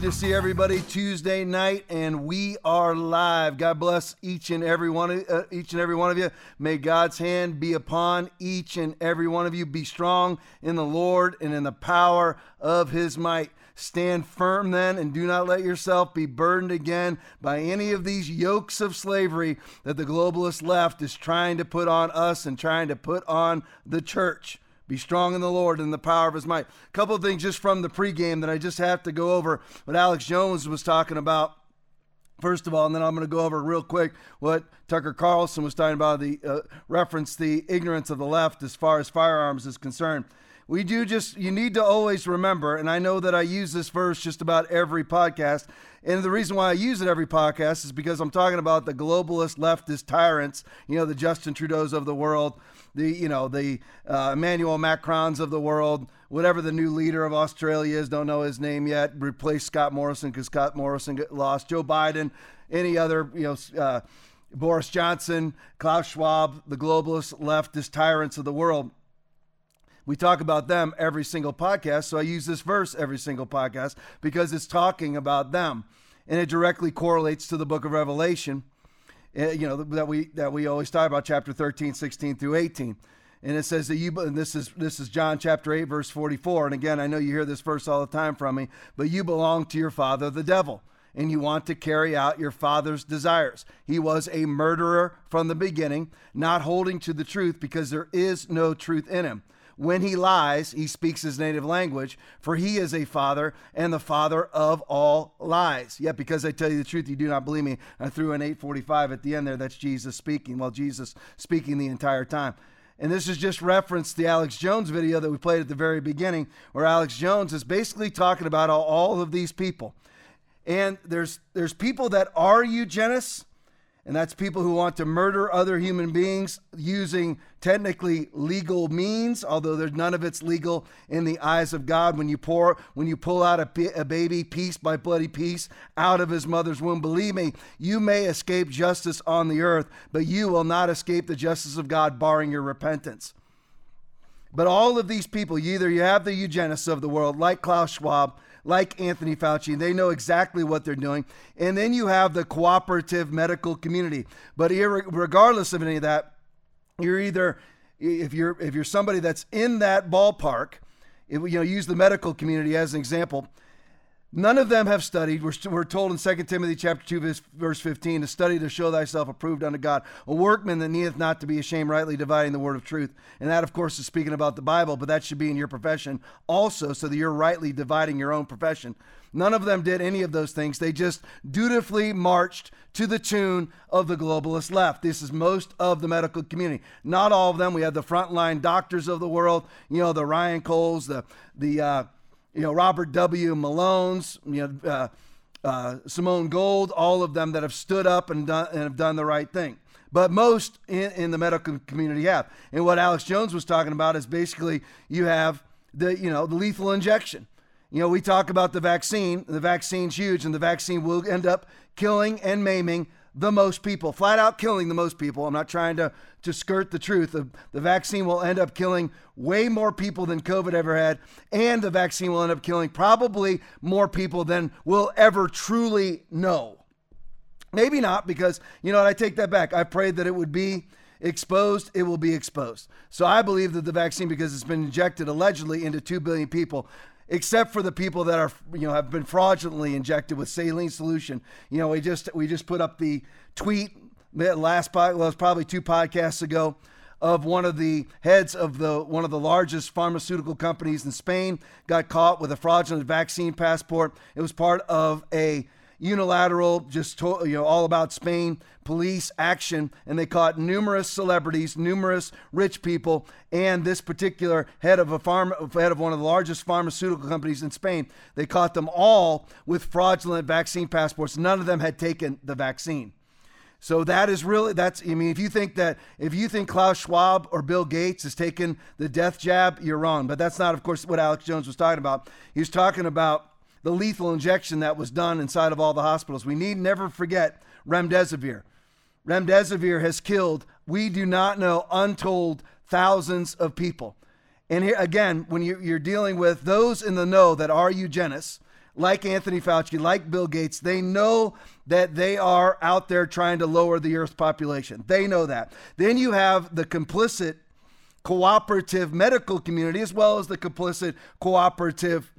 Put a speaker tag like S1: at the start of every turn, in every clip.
S1: Good to see everybody Tuesday night, and we are live. God bless each and every one of uh, each and every one of you. May God's hand be upon each and every one of you. Be strong in the Lord and in the power of His might. Stand firm then, and do not let yourself be burdened again by any of these yokes of slavery that the globalist left is trying to put on us and trying to put on the church. Be strong in the Lord and the power of his might. A couple of things just from the pregame that I just have to go over what Alex Jones was talking about. First of all, and then I'm going to go over real quick what Tucker Carlson was talking about the uh, reference the ignorance of the left as far as firearms is concerned. We do just, you need to always remember, and I know that I use this verse just about every podcast. And the reason why I use it every podcast is because I'm talking about the globalist leftist tyrants, you know, the Justin Trudeau's of the world, the you know the uh, Emmanuel Macrons of the world, whatever the new leader of Australia is, don't know his name yet. Replace Scott Morrison because Scott Morrison lost. Joe Biden, any other you know. Uh, Boris Johnson, Klaus Schwab, the globalist leftist tyrants of the world. We talk about them every single podcast, so I use this verse every single podcast because it's talking about them, and it directly correlates to the book of Revelation. Eh, you know that we that we always talk about chapter 13 16 through 18 and it says that you and this is this is john chapter 8 verse 44 and again i know you hear this verse all the time from me but you belong to your father the devil and you want to carry out your father's desires. He was a murderer from the beginning not holding to the truth because there is no truth in him when he lies, he speaks his native language, for he is a father and the father of all lies. Yet, because I tell you the truth, you do not believe me. I threw an 845 at the end there. That's Jesus speaking. Well, Jesus speaking the entire time. And this is just reference the Alex Jones video that we played at the very beginning, where Alex Jones is basically talking about all, all of these people. And there's there's people that are eugenists and that's people who want to murder other human beings using technically legal means, although there's none of it's legal in the eyes of God. When you pour, when you pull out a, a baby piece by bloody piece out of his mother's womb, believe me, you may escape justice on the earth, but you will not escape the justice of God, barring your repentance. But all of these people, either you have the eugenists of the world, like Klaus Schwab, like Anthony Fauci. and They know exactly what they're doing. And then you have the cooperative medical community. But here, regardless of any of that, you're either if you're if you're somebody that's in that ballpark, if, you know, use the medical community as an example. None of them have studied. We're, we're told in 2 Timothy chapter 2, verse 15, to study to show thyself approved unto God, a workman that needeth not to be ashamed, rightly dividing the word of truth. And that, of course, is speaking about the Bible, but that should be in your profession also, so that you're rightly dividing your own profession. None of them did any of those things. They just dutifully marched to the tune of the globalist left. This is most of the medical community. Not all of them. We have the frontline doctors of the world, you know, the Ryan Coles, the, the, uh, you know, Robert W. Malone's, you know, uh, uh, Simone Gold, all of them that have stood up and, done, and have done the right thing. But most in, in the medical community have. And what Alex Jones was talking about is basically you have the, you know, the lethal injection. You know, we talk about the vaccine. The vaccine's huge, and the vaccine will end up killing and maiming the most people, flat out killing the most people. I'm not trying to, to skirt the truth. The, the vaccine will end up killing way more people than COVID ever had, and the vaccine will end up killing probably more people than we'll ever truly know. Maybe not, because, you know what, I take that back. I prayed that it would be exposed, it will be exposed. So I believe that the vaccine, because it's been injected allegedly into 2 billion people, except for the people that are you know have been fraudulently injected with saline solution. You know, we just we just put up the tweet last well, it was probably two podcasts ago of one of the heads of the one of the largest pharmaceutical companies in Spain got caught with a fraudulent vaccine passport. It was part of a unilateral, just to, you know, all about Spain police action, and they caught numerous celebrities, numerous rich people, and this particular head of a farm, head of one of the largest pharmaceutical companies in Spain. They caught them all with fraudulent vaccine passports. None of them had taken the vaccine. So that is really that's I mean if you think that if you think Klaus Schwab or Bill Gates has taken the death jab, you're wrong. But that's not of course what Alex Jones was talking about. He was talking about the lethal injection that was done inside of all the hospitals. We need never forget remdesivir. Remdesivir has killed, we do not know, untold thousands of people. And here again, when you're dealing with those in the know that are eugenists, like Anthony Fauci, like Bill Gates, they know that they are out there trying to lower the Earth's population. They know that. Then you have the complicit cooperative medical community as well as the complicit cooperative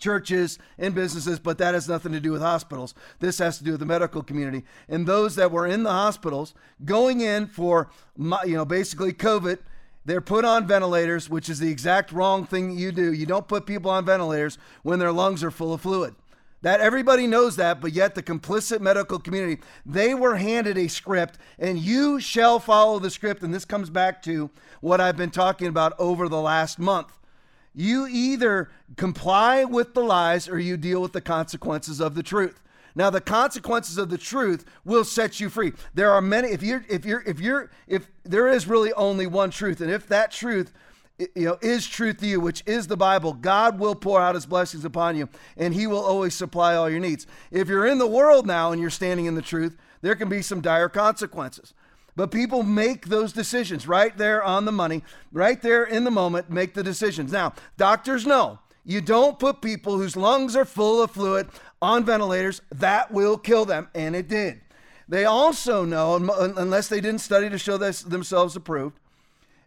S1: churches and businesses, but that has nothing to do with hospitals. This has to do with the medical community. And those that were in the hospitals going in for, you know, basically COVID, they're put on ventilators, which is the exact wrong thing you do. You don't put people on ventilators when their lungs are full of fluid. That everybody knows that, but yet the complicit medical community, they were handed a script and you shall follow the script. And this comes back to what I've been talking about over the last month. You either comply with the lies or you deal with the consequences of the truth. Now the consequences of the truth will set you free. There are many if you're if you're if you're if there is really only one truth and if that truth you know is truth to you which is the bible god will pour out his blessings upon you and he will always supply all your needs if you're in the world now and you're standing in the truth there can be some dire consequences but people make those decisions right there on the money, right there in the moment, make the decisions. Now, doctors know you don't put people whose lungs are full of fluid on ventilators, that will kill them, and it did. They also know, unless they didn't study to show this themselves approved,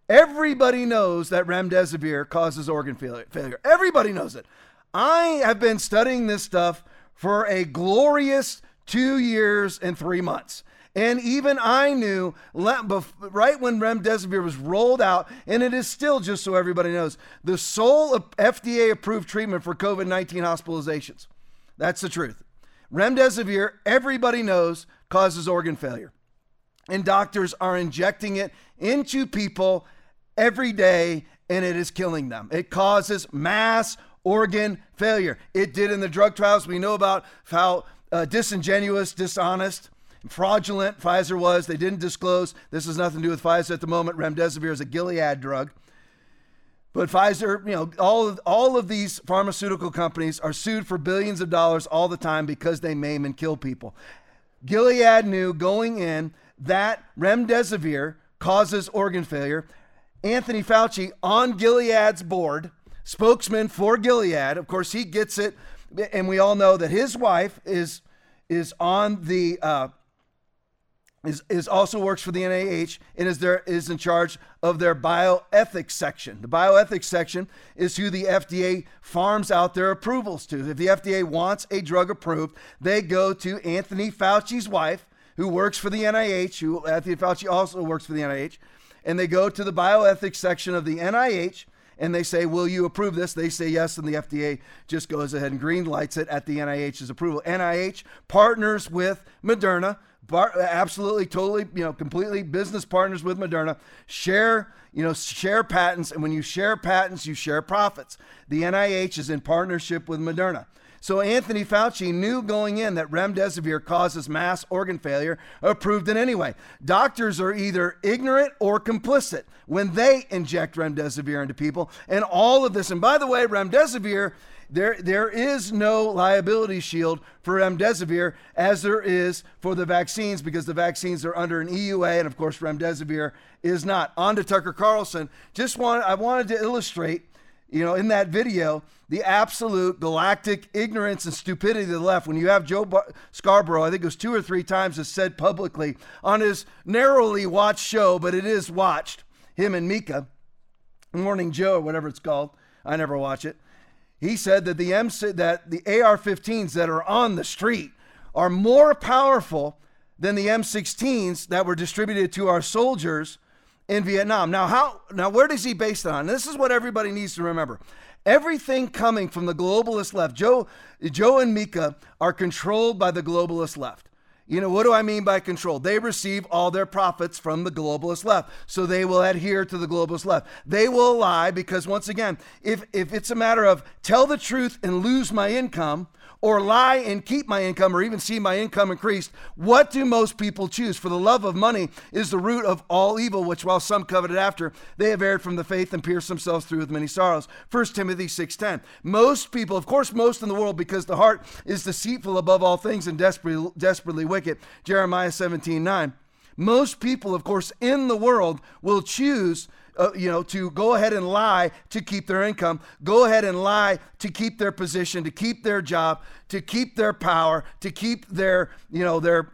S1: everybody knows that remdesivir causes organ failure. Everybody knows it. I have been studying this stuff for a glorious two years and three months. And even I knew right when remdesivir was rolled out, and it is still, just so everybody knows, the sole FDA approved treatment for COVID 19 hospitalizations. That's the truth. Remdesivir, everybody knows, causes organ failure. And doctors are injecting it into people every day, and it is killing them. It causes mass organ failure. It did in the drug trials. We know about how uh, disingenuous, dishonest, fraudulent Pfizer was. They didn't disclose. This has nothing to do with Pfizer at the moment. Remdesivir is a Gilead drug. But Pfizer, you know, all of, all of these pharmaceutical companies are sued for billions of dollars all the time because they maim and kill people. Gilead knew going in that remdesivir causes organ failure. Anthony Fauci on Gilead's board, spokesman for Gilead, of course, he gets it, and we all know that his wife is is on the uh, is, is also works for the NIH and is there is in charge of their bioethics section. The bioethics section is who the FDA farms out their approvals to. If the FDA wants a drug approved, they go to Anthony Fauci's wife, who works for the NIH, who Anthony Fauci also works for the NIH, and they go to the bioethics section of the NIH and they say, Will you approve this? They say yes, and the FDA just goes ahead and green lights it at the NIH's approval. NIH partners with Moderna bar, absolutely, totally, you know, completely business partners with Moderna, share, you know, share patents. And when you share patents, you share profits. The NIH is in partnership with Moderna. So Anthony Fauci knew going in that remdesivir causes mass organ failure, approved it anyway. Doctors are either ignorant or complicit when they inject remdesivir into people. And all of this, and by the way, remdesivir there, there is no liability shield for remdesivir as there is for the vaccines because the vaccines are under an EUA and of course remdesivir is not. On to Tucker Carlson. Just want I wanted to illustrate, you know, in that video the absolute galactic ignorance and stupidity of the left. When you have Joe Bar- Scarborough, I think it was two or three times has said publicly on his narrowly watched show, but it is watched, him and Mika, Morning Joe or whatever it's called. I never watch it. He said that the M that the AR-15s that are on the street are more powerful than the M16s that were distributed to our soldiers in Vietnam. Now, how now where does he base that on? This is what everybody needs to remember. Everything coming from the globalist left, Joe, Joe and Mika are controlled by the globalist left. You know, what do I mean by control? They receive all their profits from the globalist left. So they will adhere to the globalist left. They will lie because, once again, if, if it's a matter of tell the truth and lose my income, or lie and keep my income or even see my income increased, what do most people choose? For the love of money is the root of all evil, which while some coveted after, they have erred from the faith and pierced themselves through with many sorrows. 1 Timothy 6.10. Most people, of course, most in the world, because the heart is deceitful above all things and desperately, desperately wicked. Jeremiah 17.9. Most people, of course, in the world will choose uh, you know, to go ahead and lie to keep their income, go ahead and lie to keep their position, to keep their job, to keep their power, to keep their, you know, their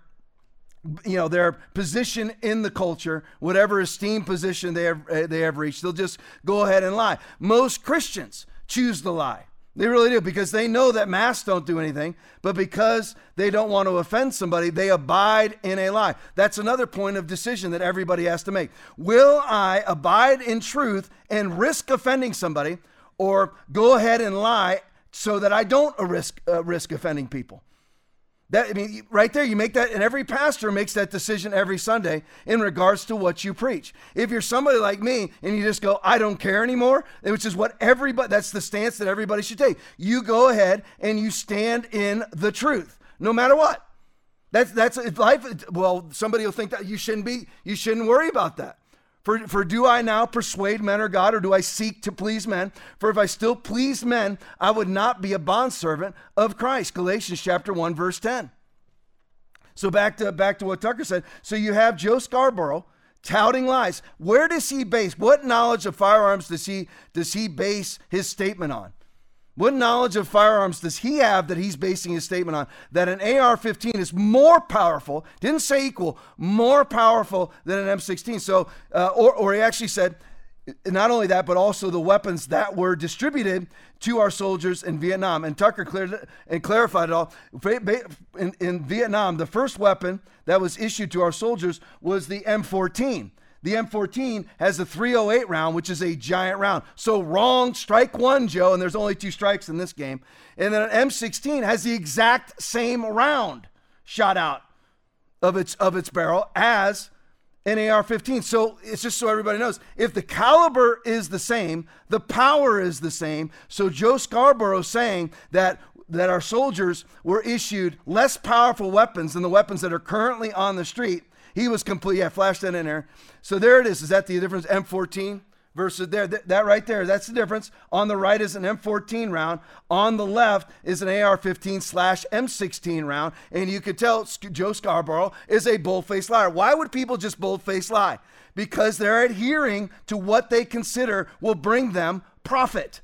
S1: you know their position in the culture whatever esteemed position they have uh, they have reached. They'll just go ahead and lie. Most christians choose the lie they really do because they know that masks don't do anything, but because they don't want to offend somebody, they abide in a lie. That's another point of decision that everybody has to make. Will I abide in truth and risk offending somebody, or go ahead and lie so that I don't risk uh, risk offending people? That I mean, right there, you make that, and every pastor makes that decision every Sunday in regards to what you preach. If you're somebody like me and you just go, I don't care anymore, which is what everybody, that's the stance that everybody should take. You go ahead and you stand in the truth, no matter what. That's that's if life. Well, somebody will think that you shouldn't be, you shouldn't worry about that. For, for do I now persuade men or God, or do I seek to please men? For if I still please men, I would not be a bondservant of Christ. Galatians chapter 1, verse 10. So back to back to what Tucker said. So you have Joe Scarborough touting lies. Where does he base? What knowledge of firearms does he does he base his statement on? What knowledge of firearms does he have that he's basing his statement on? That an AR 15 is more powerful, didn't say equal, more powerful than an M16. So, uh, or, or he actually said, not only that, but also the weapons that were distributed to our soldiers in Vietnam. And Tucker cleared and clarified it all. In, in Vietnam, the first weapon that was issued to our soldiers was the M14. The M14 has a 308 round, which is a giant round. So wrong, strike one, Joe, and there's only two strikes in this game. And then an M16 has the exact same round shot out of its of its barrel as an AR-15. So it's just so everybody knows, if the caliber is the same, the power is the same. So Joe Scarborough saying that that our soldiers were issued less powerful weapons than the weapons that are currently on the street he was complete. Yeah, flash that in there. So there it is. Is that the difference? M14 versus there. Th- that right there. That's the difference. On the right is an M14 round. On the left is an AR-15 slash M16 round. And you could tell Joe Scarborough is a bold-faced liar. Why would people just bold-faced lie? Because they're adhering to what they consider will bring them profit.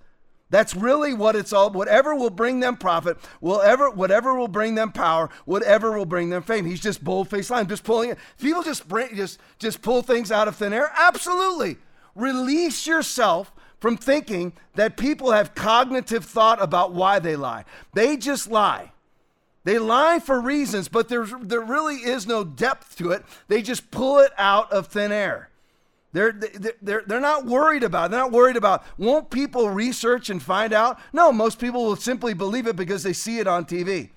S1: That's really what it's all. Whatever will bring them profit, whatever, whatever will bring them power, whatever will bring them fame. He's just bold-faced lying, just pulling it. People just bring, just just pull things out of thin air. Absolutely, release yourself from thinking that people have cognitive thought about why they lie. They just lie. They lie for reasons, but there's there really is no depth to it. They just pull it out of thin air. They're, they're, they're not worried about it. They're not worried about, won't people research and find out? No, most people will simply believe it because they see it on TV.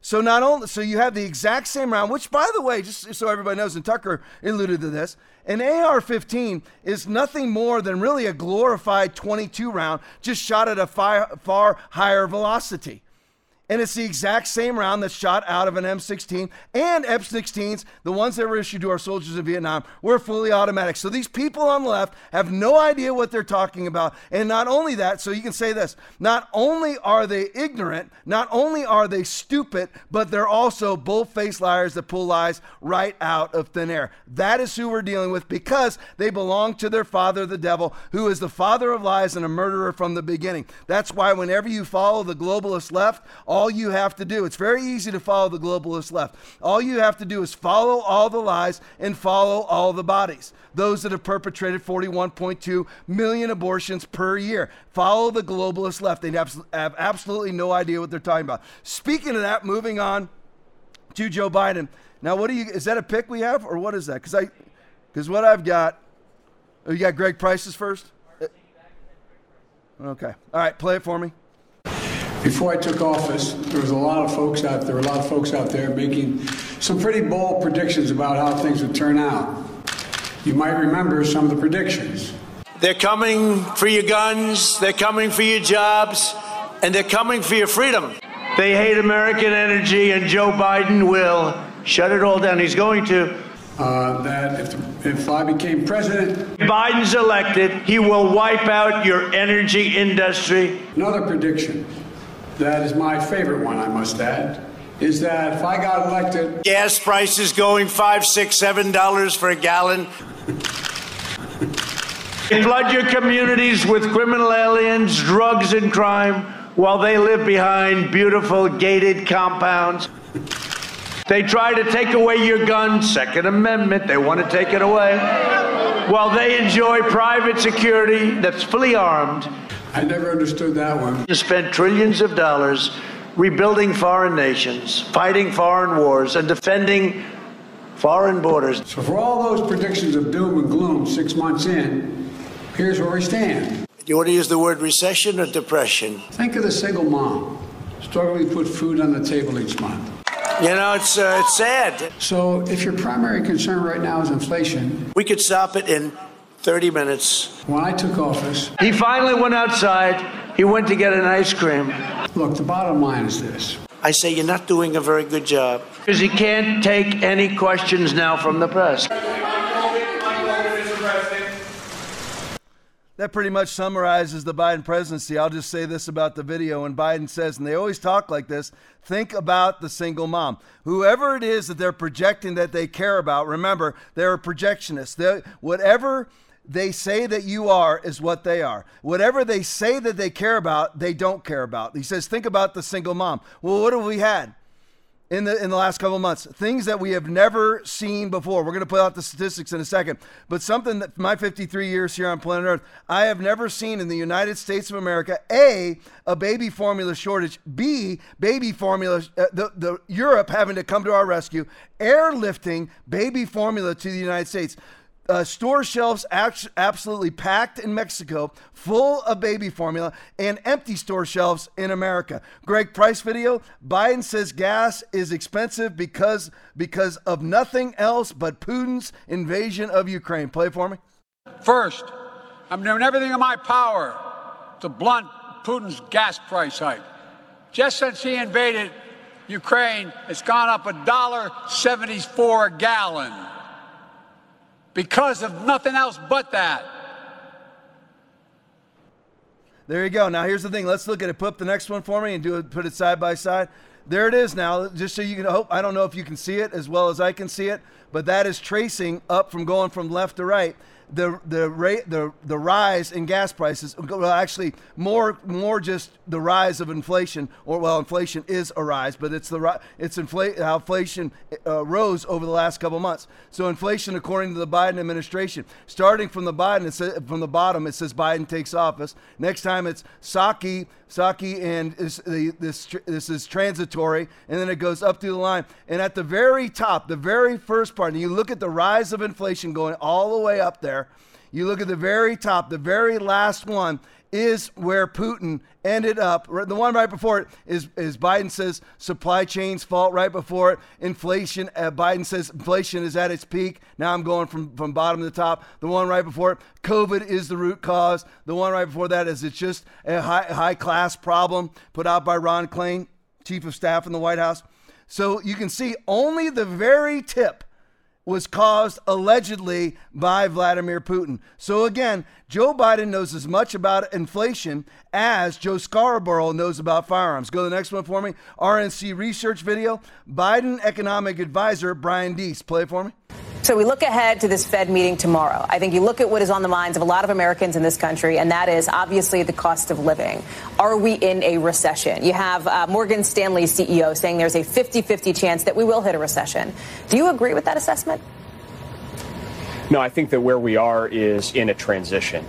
S1: So not only, so you have the exact same round, which by the way, just so everybody knows, and Tucker alluded to this, an AR-15 is nothing more than really a glorified 22 round, just shot at a far, far higher velocity. And it's the exact same round that's shot out of an M16 and M16s, the ones that were issued to our soldiers in Vietnam, were fully automatic. So these people on the left have no idea what they're talking about. And not only that, so you can say this not only are they ignorant, not only are they stupid, but they're also bull faced liars that pull lies right out of thin air. That is who we're dealing with because they belong to their father, the devil, who is the father of lies and a murderer from the beginning. That's why whenever you follow the globalist left, all you have to do, it's very easy to follow the globalist left. All you have to do is follow all the lies and follow all the bodies. Those that have perpetrated 41.2 million abortions per year. Follow the globalist left. They have, absolutely no idea what they're talking about. Speaking of that, moving on to Joe Biden. Now, what do you, is that a pick we have or what is that? Because I, because what I've got, oh, you got Greg Price's first? Uh, okay. All right, play it for me.
S2: Before I took office, there was a lot of folks out there, a lot of folks out there making some pretty bold predictions about how things would turn out. You might remember some of the predictions.
S3: They're coming for your guns, they're coming for your jobs, and they're coming for your freedom. They hate American energy, and Joe Biden will shut it all down. He's going to.
S2: Uh, that if, if I became president,
S3: Biden's elected, he will wipe out your energy industry.
S2: Another prediction that is my favorite one, I must add. is that if I got elected,
S3: gas prices going five, six, seven dollars for a gallon. They flood your communities with criminal aliens, drugs, and crime while they live behind beautiful gated compounds. They try to take away your gun, Second Amendment, they want to take it away, while they enjoy private security that's fully armed.
S2: I never understood that one.
S3: You spent trillions of dollars rebuilding foreign nations, fighting foreign wars, and defending foreign borders.
S2: So, for all those predictions of doom and gloom six months in, here's where we stand.
S3: Do you want to use the word recession or depression?
S2: Think of the single mom struggling to put food on the table each month.
S3: You know, it's, uh, it's sad.
S2: So, if your primary concern right now is inflation,
S3: We could stop it in 30 minutes.
S2: when I took office,
S3: He finally went outside. He went to get an ice cream.
S2: look, the bottom line is this.
S3: I say, You're not doing a very good job. Because he can't take any questions now from the press.
S1: That pretty much summarizes the Biden presidency. I'll just say this about the video. When Biden says, and they always talk like this, think about the single mom. Whoever it is that they're projecting that they care about, remember, they're a projectionist. They, whatever they say that you are is what they are. Whatever they say that they care about, they don't care about. He says, think about the single mom. Well, what have we had? in the in the last couple months. Things that we have never seen before. We're going to put out the statistics in a second, but something that my 53 years here on planet Earth, I have never seen in the United States of America. A a baby formula shortage. B baby formula. Uh, the the Europe having to come to our rescue, airlifting baby formula to the United States. Uh, store shelves act- absolutely packed in Mexico, full of baby formula, and empty store shelves in America. Greg Price video: Biden says gas is expensive because because of nothing else but Putin's invasion of Ukraine. Play for me.
S2: First, I'm doing everything in my power to blunt Putin's gas price hike. Just since he invaded Ukraine, it's gone up a dollar seventy-four a gallon because of nothing else but that.
S1: There you go. Now here's the thing. Let's look at it. Put up the next one for me and do it. Put it side by side. There it is. Now, just so you can hope. I don't know if you can see it as well as I can see it, but that is tracing up from going from left to right. The the rate the the rise in gas prices. Well, actually, more more just the rise of inflation. Or well, inflation is a rise, but it's the it's inflate how inflation uh, rose over the last couple months. So inflation, according to the Biden administration, starting from the Biden, from the bottom, it says Biden takes office. Next time it's Psaki, Psaki, and is the, this this is transitory, and then it goes up through the line. And at the very top, the very first part, and you look at the rise of inflation going all the way up there. You look at the very top, the very last one is where Putin ended up. The one right before it is, is Biden says supply chains fault right before it. Inflation, uh, Biden says inflation is at its peak. Now I'm going from, from bottom to top. The one right before it, COVID is the root cause. The one right before that is it's just a high, high class problem put out by Ron Klain, chief of staff in the White House. So you can see only the very tip was caused allegedly by Vladimir Putin. So again, Joe Biden knows as much about inflation as Joe Scarborough knows about firearms. Go to the next one for me. RNC research video. Biden economic advisor Brian Deese. Play for me.
S4: So we look ahead to this Fed meeting tomorrow. I think you look at what is on the minds of a lot of Americans in this country, and that is obviously the cost of living. Are we in a recession? You have uh, Morgan Stanley CEO saying there's a 50 50 chance that we will hit a recession. Do you agree with that assessment?
S5: No, I think that where we are is in a transition.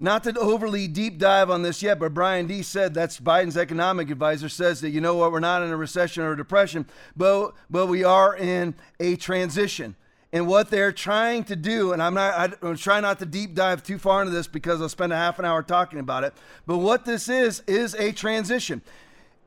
S1: Not to overly deep dive on this yet, but Brian Deese said that's Biden's economic advisor says that you know what, we're not in a recession or a depression, but but we are in a transition. And what they're trying to do, and I'm not, I'm trying not to deep dive too far into this because I'll spend a half an hour talking about it. But what this is is a transition.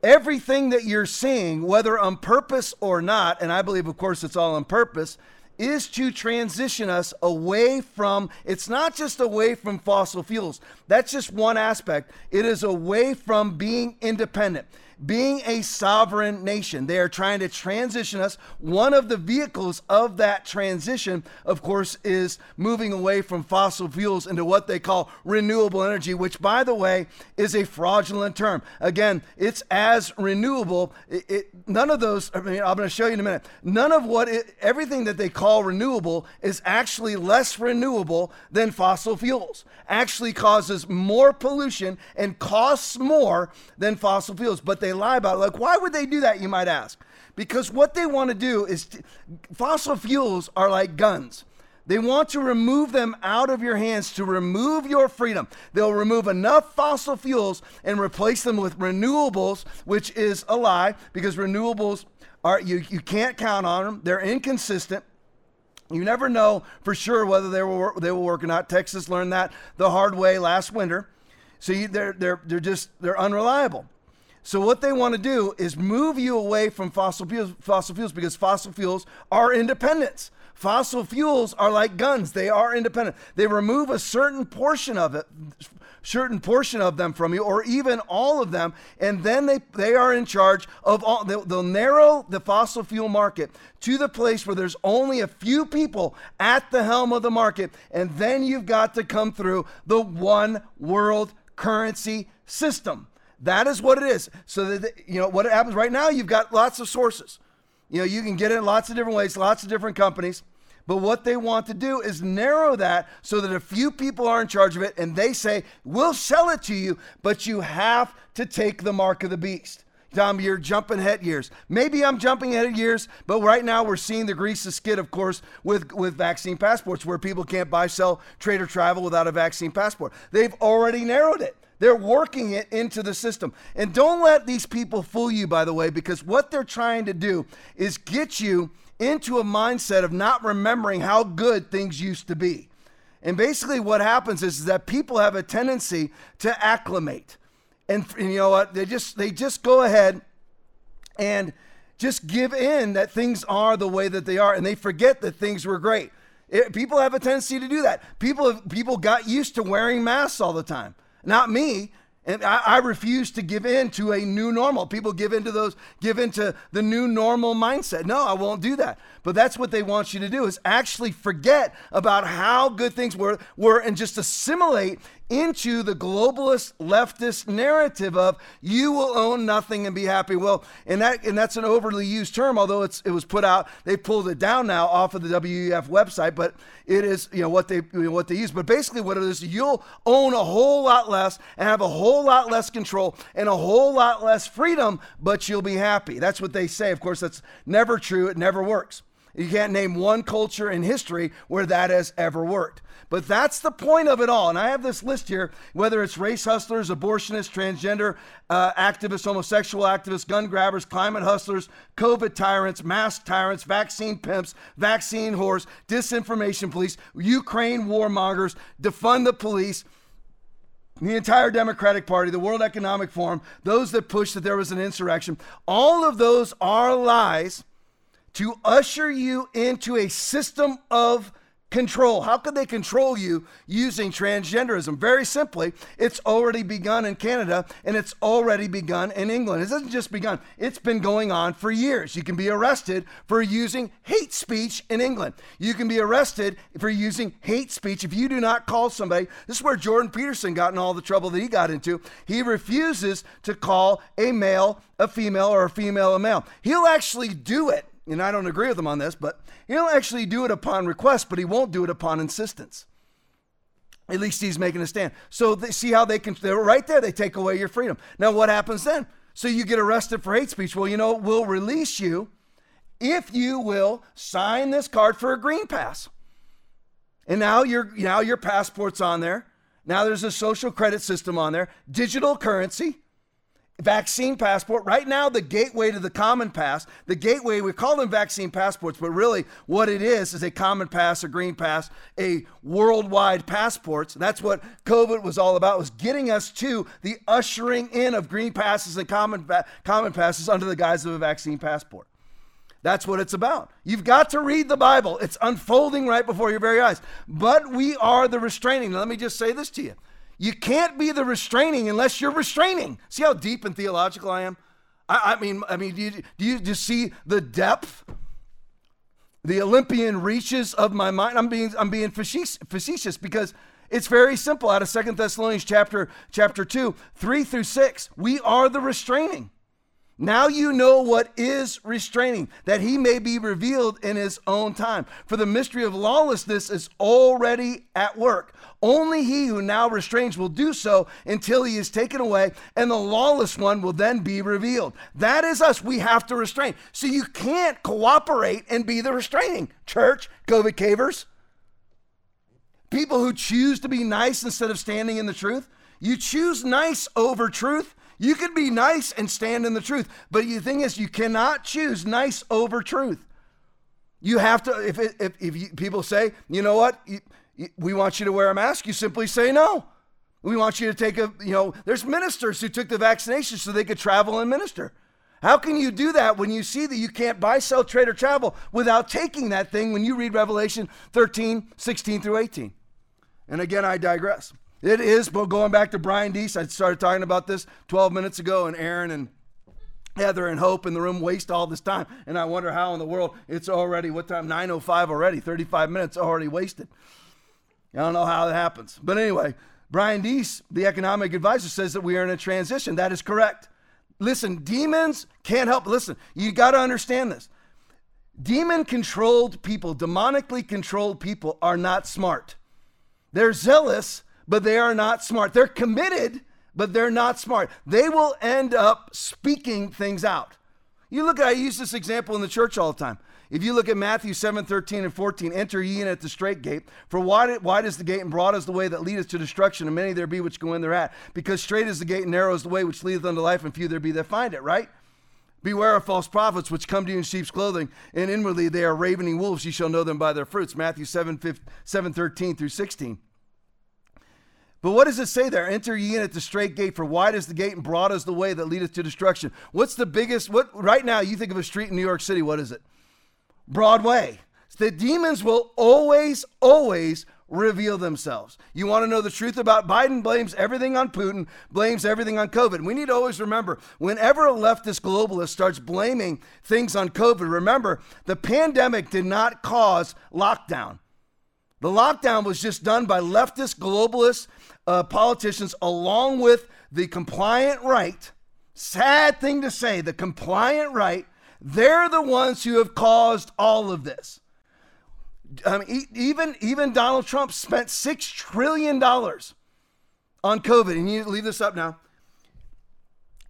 S1: Everything that you're seeing, whether on purpose or not, and I believe, of course, it's all on purpose, is to transition us away from, it's not just away from fossil fuels. That's just one aspect. It is away from being independent. Being a sovereign nation. They are trying to transition us. One of the vehicles of that transition, of course, is moving away from fossil fuels into what they call renewable energy, which, by the way, is a fraudulent term. Again, it's as renewable. It, it, none of those, I mean, I'm going to show you in a minute. None of what, it, everything that they call renewable is actually less renewable than fossil fuels. Actually causes more pollution and costs more than fossil fuels. But they lie about it. Like, why would they do that, you might ask? Because what they want to do is t- fossil fuels are like guns. They want to remove them out of your hands to remove your freedom. They'll remove enough fossil fuels and replace them with renewables, which is a lie because renewables are you, you can't count on them. They're inconsistent. You never know for sure whether they will they will work or not. Texas learned that the hard way last winter. So you, they're they're they're just they're unreliable. So what they want to do is move you away from fossil fuels, fossil fuels because fossil fuels are independence. Fossil fuels are like guns. They are independent. They remove a certain portion of it, certain portion of them from you, or even all of them, and then they, they are in charge of all. They'll, they'll narrow the fossil fuel market to the place where there's only a few people at the helm of the market, and then you've got to come through the one world currency system. That is what it is. So that you know what happens right now. You've got lots of sources. You know you can get it in lots of different ways, lots of different companies. But what they want to do is narrow that so that a few people are in charge of it, and they say we'll sell it to you, but you have to take the mark of the beast. Tom, you're jumping ahead years. Maybe I'm jumping ahead years, but right now we're seeing the grease skid, of course, with, with vaccine passports, where people can't buy, sell, trade, or travel without a vaccine passport. They've already narrowed it. They're working it into the system. And don't let these people fool you, by the way, because what they're trying to do is get you into a mindset of not remembering how good things used to be. And basically, what happens is, is that people have a tendency to acclimate. And, and you know what? They just they just go ahead and just give in that things are the way that they are, and they forget that things were great. It, people have a tendency to do that. People have, people got used to wearing masks all the time not me. And I, I, refuse to give in to a new normal. People give into those, give into the new normal mindset. No, I won't do that. But that's what they want you to do is actually forget about how good things were, were and just assimilate into the globalist leftist narrative of you will own nothing and be happy. Well, and that and that's an overly used term, although it's it was put out, they pulled it down now off of the WEF website, but it is you know what they you know, what they use. But basically, what it is, you'll own a whole lot less and have a whole lot less control and a whole lot less freedom, but you'll be happy. That's what they say. Of course, that's never true. It never works. You can't name one culture in history where that has ever worked. But that's the point of it all. And I have this list here whether it's race hustlers, abortionists, transgender uh, activists, homosexual activists, gun grabbers, climate hustlers, COVID tyrants, mask tyrants, vaccine pimps, vaccine whores, disinformation police, Ukraine warmongers, defund the police the entire Democratic Party, the World Economic Forum, those that pushed that there was an insurrection, all of those are lies to usher you into a system of control. How could they control you using transgenderism? Very simply, it's already begun in Canada and it's already begun in England. It hasn't just begun, it's been going on for years. You can be arrested for using hate speech in England. You can be arrested for using hate speech if you do not call somebody. This is where Jordan Peterson got in all the trouble that he got into. He refuses to call a male a female or a female a male. He'll actually do it and I don't agree with him on this, but he'll actually do it upon request, but he won't do it upon insistence. At least he's making a stand. So they see how they can, they're right there, they take away your freedom. Now, what happens then? So you get arrested for hate speech. Well, you know, we'll release you if you will sign this card for a green pass. And now your now your passport's on there. Now there's a social credit system on there, digital currency vaccine passport. Right now, the gateway to the common pass, the gateway, we call them vaccine passports, but really what it is is a common pass, a green pass, a worldwide passports. That's what COVID was all about, was getting us to the ushering in of green passes and common, common passes under the guise of a vaccine passport. That's what it's about. You've got to read the Bible. It's unfolding right before your very eyes. But we are the restraining. Now, let me just say this to you. You can't be the restraining unless you're restraining. See how deep and theological I am? I, I mean, I mean, do you, do you just see the depth, the Olympian reaches of my mind? I'm being, I'm being facetious, because it's very simple. Out of Second Thessalonians chapter chapter two, three through six, we are the restraining. Now you know what is restraining, that he may be revealed in his own time. For the mystery of lawlessness is already at work. Only he who now restrains will do so until he is taken away, and the lawless one will then be revealed. That is us. We have to restrain. So you can't cooperate and be the restraining. Church, COVID cavers, people who choose to be nice instead of standing in the truth. You choose nice over truth you can be nice and stand in the truth, but the thing is, you cannot choose nice over truth. You have to, if, if, if you, people say, you know what, we want you to wear a mask, you simply say no. We want you to take a, you know, there's ministers who took the vaccination so they could travel and minister. How can you do that when you see that you can't buy, sell, trade, or travel without taking that thing when you read Revelation 13, 16 through 18? And again, I digress. It is, but going back to Brian Deese, I started talking about this 12 minutes ago, and Aaron and Heather and Hope in the room waste all this time. And I wonder how in the world it's already, what time? 9.05 already, 35 minutes already wasted. I don't know how that happens. But anyway, Brian Deese, the economic advisor, says that we are in a transition. That is correct. Listen, demons can't help. Listen, you got to understand this. Demon controlled people, demonically controlled people, are not smart. They're zealous, but they are not smart. They're committed, but they're not smart. They will end up speaking things out. You look at, I use this example in the church all the time. If you look at Matthew 7, 13 and 14, enter ye in at the straight gate. For wide, wide is the gate and broad is the way that leadeth to destruction, and many there be which go in thereat. Because straight is the gate and narrow is the way which leadeth unto life, and few there be that find it, right? Beware of false prophets which come to you in sheep's clothing, and inwardly they are ravening wolves. Ye shall know them by their fruits. Matthew 7, 15, 7 13 through 16. But what does it say there? Enter ye in at the straight gate, for wide is the gate and broad is the way that leadeth to destruction. What's the biggest, what right now you think of a street in New York City, what is it? Broadway. The demons will always, always reveal themselves. You want to know the truth about Biden blames everything on Putin, blames everything on COVID. We need to always remember whenever a leftist globalist starts blaming things on COVID, remember the pandemic did not cause lockdown. The lockdown was just done by leftist globalists uh, politicians, along with the compliant right, sad thing to say, the compliant right, they're the ones who have caused all of this. Um, even even Donald Trump spent six trillion dollars on COVID, and you leave this up now.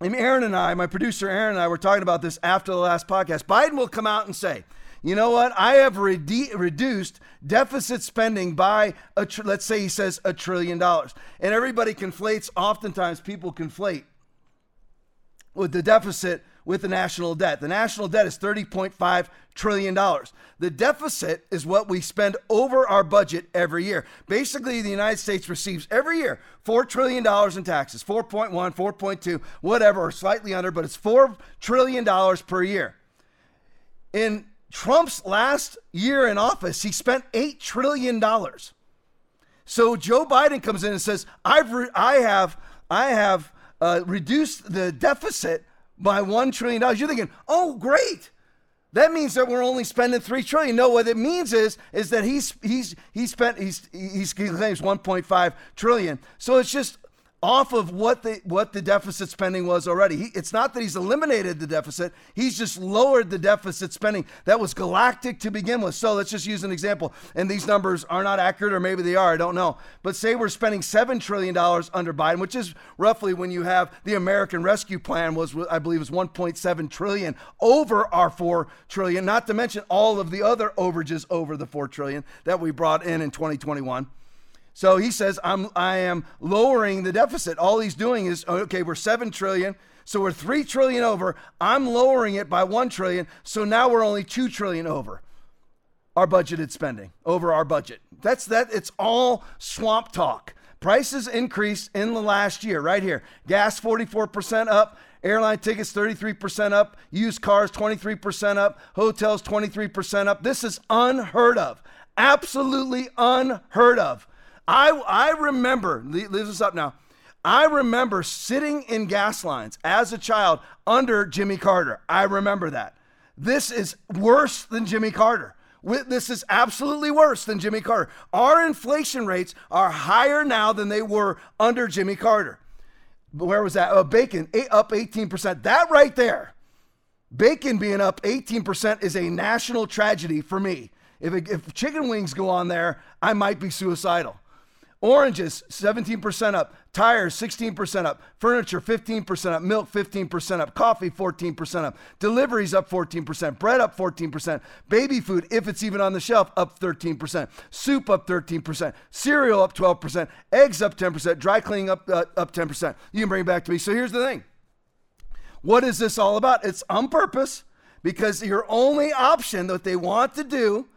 S1: And Aaron and I, my producer Aaron and I, were talking about this after the last podcast. Biden will come out and say, you know what? I have rede- reduced deficit spending by, a tr- let's say he says a trillion dollars. And everybody conflates, oftentimes people conflate with the deficit with the national debt. The national debt is $30.5 trillion. The deficit is what we spend over our budget every year. Basically, the United States receives every year $4 trillion in taxes 4.1, 4.2, whatever, or slightly under, but it's $4 trillion per year. In Trump's last year in office, he spent $8 trillion. So Joe Biden comes in and says, I've re- I have, I have uh, reduced the deficit by $1 trillion. You're thinking, oh, great. That means that we're only spending three trillion. No, what it means is is that he's he's he spent he's he's he claims 1.5 trillion. So it's just off of what the what the deficit spending was already. He, it's not that he's eliminated the deficit; he's just lowered the deficit spending that was galactic to begin with. So let's just use an example. And these numbers are not accurate, or maybe they are. I don't know. But say we're spending seven trillion dollars under Biden, which is roughly when you have the American Rescue Plan was, I believe, was 1.7 trillion over our four trillion. Not to mention all of the other overages over the four trillion that we brought in in 2021. So he says, I'm, I am lowering the deficit. All he's doing is, oh, okay, we're 7 trillion. So we're 3 trillion over. I'm lowering it by 1 trillion. So now we're only 2 trillion over our budgeted spending, over our budget. That's that. It's all swamp talk. Prices increased in the last year, right here. Gas 44% up, airline tickets 33% up, used cars 23% up, hotels 23% up. This is unheard of. Absolutely unheard of. I I remember, leave this up now. I remember sitting in gas lines as a child under Jimmy Carter. I remember that. This is worse than Jimmy Carter. This is absolutely worse than Jimmy Carter. Our inflation rates are higher now than they were under Jimmy Carter. Where was that? Uh, bacon up 18%. That right there, bacon being up 18% is a national tragedy for me. If, it, if chicken wings go on there, I might be suicidal. Oranges, 17% up. Tires, 16% up. Furniture, 15% up. Milk, 15% up. Coffee, 14% up. Deliveries up 14%. Bread up 14%. Baby food, if it's even on the shelf, up 13%. Soup up 13%. Cereal up 12%. Eggs up 10%. Dry cleaning up, uh, up 10%. You can bring it back to me. So here's the thing what is this all about? It's on purpose because your only option that they want to do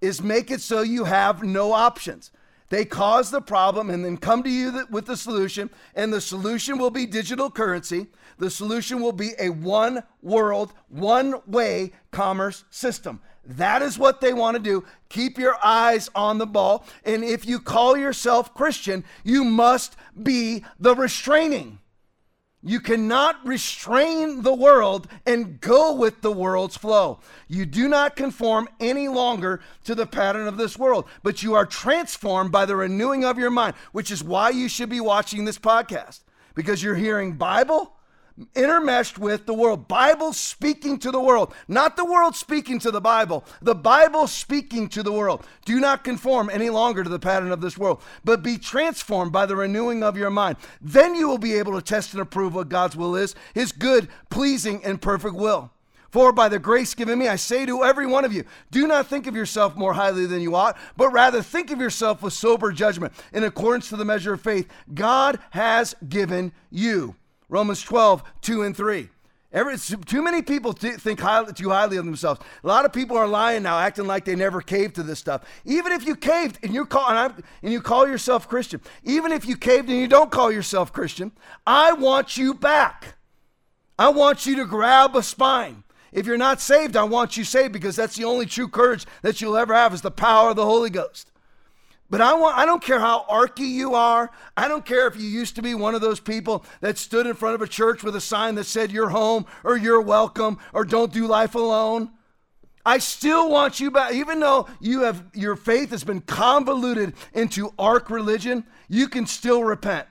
S1: is make it so you have no options. They cause the problem and then come to you with the solution, and the solution will be digital currency. The solution will be a one world, one way commerce system. That is what they want to do. Keep your eyes on the ball. And if you call yourself Christian, you must be the restraining. You cannot restrain the world and go with the world's flow. You do not conform any longer to the pattern of this world, but you are transformed by the renewing of your mind, which is why you should be watching this podcast because you're hearing Bible intermeshed with the world. Bible speaking to the world, not the world speaking to the Bible. The Bible speaking to the world. Do not conform any longer to the pattern of this world, but be transformed by the renewing of your mind. Then you will be able to test and approve what God's will is, his good, pleasing, and perfect will. For by the grace given me, I say to every one of you, do not think of yourself more highly than you ought, but rather think of yourself with sober judgment in accordance to the measure of faith God has given you. Romans 12, 2 and 3. Every, too many people think highly, too highly of themselves. A lot of people are lying now, acting like they never caved to this stuff. Even if you caved and you call and, and you call yourself Christian, even if you caved and you don't call yourself Christian, I want you back. I want you to grab a spine. If you're not saved, I want you saved because that's the only true courage that you'll ever have is the power of the Holy Ghost. But I want I don't care how arky you are. I don't care if you used to be one of those people that stood in front of a church with a sign that said you're home or you're welcome or don't do life alone. I still want you back even though you have your faith has been convoluted into arc religion, you can still repent.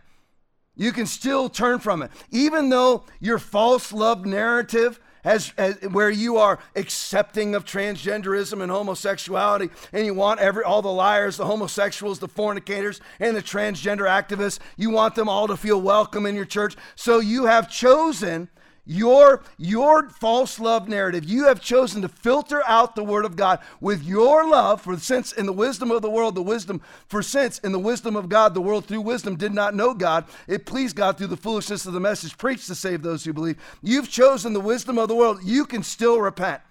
S1: You can still turn from it. Even though your false love narrative as, as where you are accepting of transgenderism and homosexuality, and you want every all the liars, the homosexuals, the fornicators, and the transgender activists, you want them all to feel welcome in your church. So you have chosen your your false love narrative you have chosen to filter out the word of god with your love for since in the wisdom of the world the wisdom for since in the wisdom of god the world through wisdom did not know god. It pleased god through the foolishness of the message preached to save those who believe. You've chosen the wisdom of the world. You can still repent.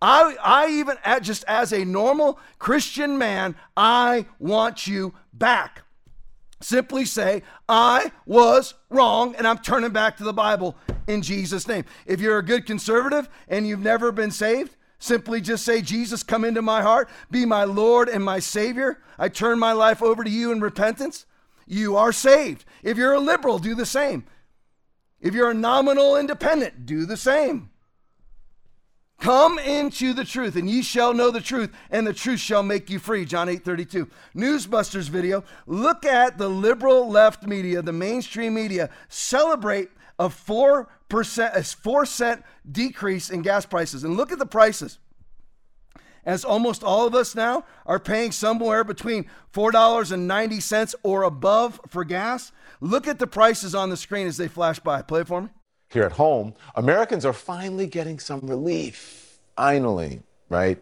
S1: I, I even, just as a normal Christian man, I want you back. Simply say, I was wrong and I'm turning back to the Bible in Jesus' name. If you're a good conservative and you've never been saved, simply just say, Jesus, come into my heart, be my Lord and my Savior. I turn my life over to you in repentance. You are saved. If you're a liberal, do the same. If you're a nominal independent, do the same. Come into the truth, and ye shall know the truth, and the truth shall make you free. John 8 32. Newsbusters video. Look at the liberal left media, the mainstream media, celebrate a 4%, a 4 cent decrease in gas prices. And look at the prices. As almost all of us now are paying somewhere between $4.90 or above for gas. Look at the prices on the screen as they flash by. Play it for me
S6: here at home, Americans are finally getting some relief. Finally, right?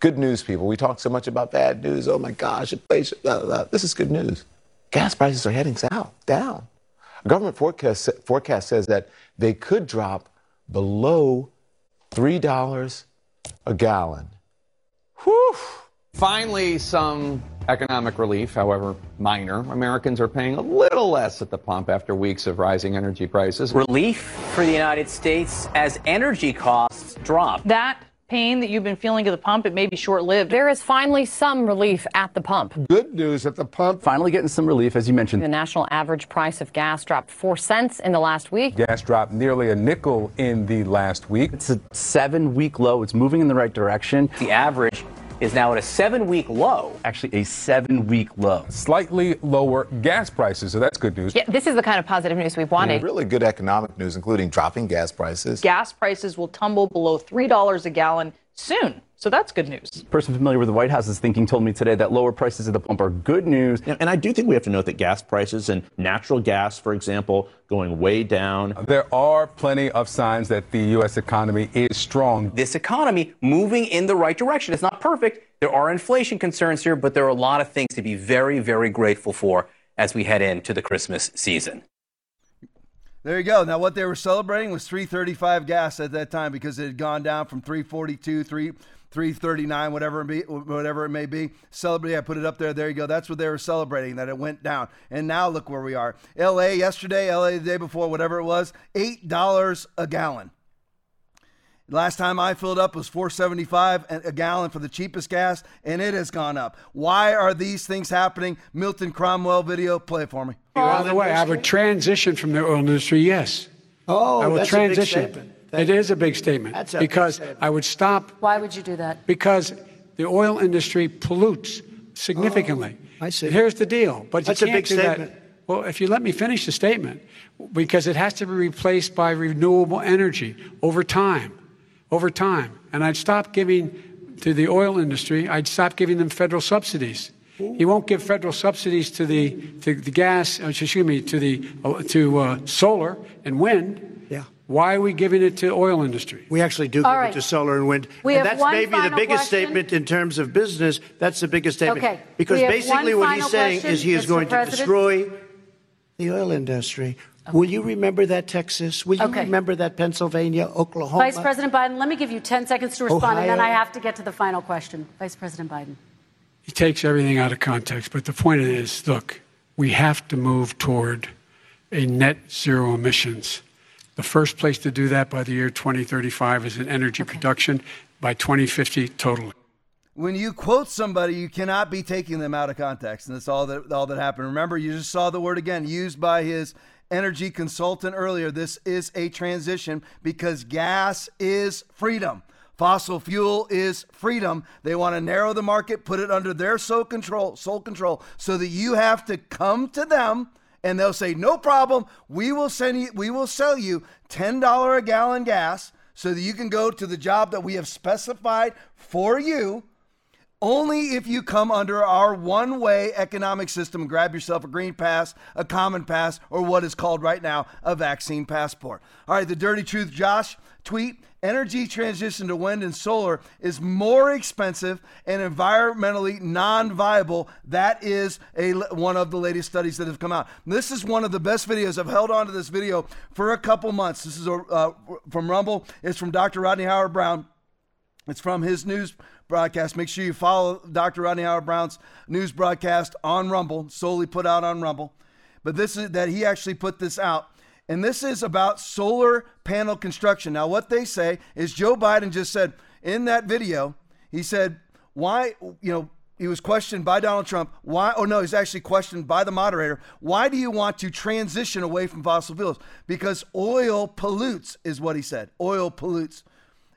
S6: Good news, people. We talk so much about bad news. Oh my gosh, blah, blah, blah. this is good news. Gas prices are heading south, down. A government forecast, forecast says that they could drop below $3 a gallon. Whew.
S7: Finally, some economic relief, however minor. Americans are paying a little less at the pump after weeks of rising energy prices.
S8: Relief for the United States as energy costs drop.
S9: That
S8: pain that you've been feeling at the pump, it may be short lived.
S9: There is finally some relief at the pump.
S10: Good news at the pump.
S11: Finally getting some relief, as you mentioned.
S9: The national average price of gas dropped 4 cents in the last week.
S12: Gas dropped nearly a nickel in the last week.
S11: It's a seven week low. It's moving in the right direction.
S13: The average is now at a seven week low.
S11: Actually, a seven week low.
S12: Slightly lower gas prices, so that's good news.
S9: Yeah, this is the kind of positive news we've wanted.
S6: Really good economic news, including dropping gas prices.
S8: Gas prices will tumble below $3 a gallon soon. So that's good news.
S11: A person familiar with the White House's thinking told me today that lower prices at the pump are good news.
S14: And I do think we have to note that gas prices and natural gas, for example, going way down.
S12: There are plenty of signs that the U.S. economy is strong.
S13: This economy moving in the right direction. It's not perfect. There are inflation concerns here, but there are a lot of things to be very, very grateful for as we head into the Christmas season.
S1: There you go. Now, what they were celebrating was 335 gas at that time because it had gone down from 342, 3, 339, whatever it, be, whatever it may be. Celebrate. I put it up there. There you go. That's what they were celebrating, that it went down. And now look where we are. LA yesterday, LA the day before, whatever it was, $8 a gallon. Last time I filled up was 475 a gallon for the cheapest gas, and it has gone up. Why are these things happening? Milton Cromwell video, play it for me.
S2: By the way, I would transition from the oil industry, yes.
S3: Oh,
S2: I would
S3: that's
S2: transition.
S3: a big statement.
S2: It is a big statement
S3: That's a big
S2: because
S3: statement.
S2: I would stop
S15: Why would you do that?
S2: because the oil industry pollutes significantly.
S3: Oh, I see.
S2: Here's the deal, but
S3: That's
S2: you
S3: a
S2: can't
S3: big
S2: do
S3: statement.
S2: that. Well, if you let me finish the statement, because it has to be replaced by renewable energy over time, over time, and I'd stop giving to the oil industry. I'd stop giving them federal subsidies. He won't give federal subsidies to the to the gas. uh, Excuse me, to the uh, to uh, solar and wind.
S3: Yeah.
S2: Why are we giving it to oil industry?
S3: We actually do
S15: All
S3: give
S15: right.
S3: it to solar and wind.
S15: We
S3: and
S15: have
S3: that's
S15: one
S3: maybe the biggest
S15: question.
S3: statement in terms of business. That's the biggest statement.
S15: Okay.
S3: Because basically what he's
S15: final
S3: saying
S15: question,
S3: is he is
S15: Mr.
S3: going to destroy the oil industry. Will you remember that Texas? Will you
S15: Okay.
S3: remember that Pennsylvania, Oklahoma?
S15: Vice President Biden, let me give you 10 seconds to respond, and then I have to get to the final question. Vice President Biden.
S2: he takes everything out of context. But the point is, look, we have to move toward a net zero emissions. The first place to do that by the year 2035 is in energy production. By 2050, totally.
S1: When you quote somebody, you cannot be taking them out of context, and that's all that all that happened. Remember, you just saw the word again used by his energy consultant earlier. This is a transition because gas is freedom. Fossil fuel is freedom. They want to narrow the market, put it under their sole control, sole control, so that you have to come to them and they'll say, "No problem. We will send you. We will sell you ten dollar a gallon gas." So that you can go to the job that we have specified for you, only if you come under our one way economic system grab yourself a green pass, a common pass, or what is called right now a vaccine passport. All right, the dirty truth, Josh, tweet energy transition to wind and solar is more expensive and environmentally non viable. That is a, one of the latest studies that have come out. This is one of the best videos. I've held on to this video for a couple months. This is a, uh, from Rumble, it's from Dr. Rodney Howard-Browne. It's from his news broadcast. Make sure you follow Dr. Rodney Howard-Browne's news broadcast on Rumble, solely put out on Rumble. But this is that he actually put this out. And this is about solar panel construction. Now, what they say is Joe Biden just said in that video, he said, why, you know, he was questioned by Donald Trump. Why? Oh no, he's actually questioned by the moderator. Why do you want to transition away from fossil fuels? Because oil pollutes, is what he said. Oil pollutes.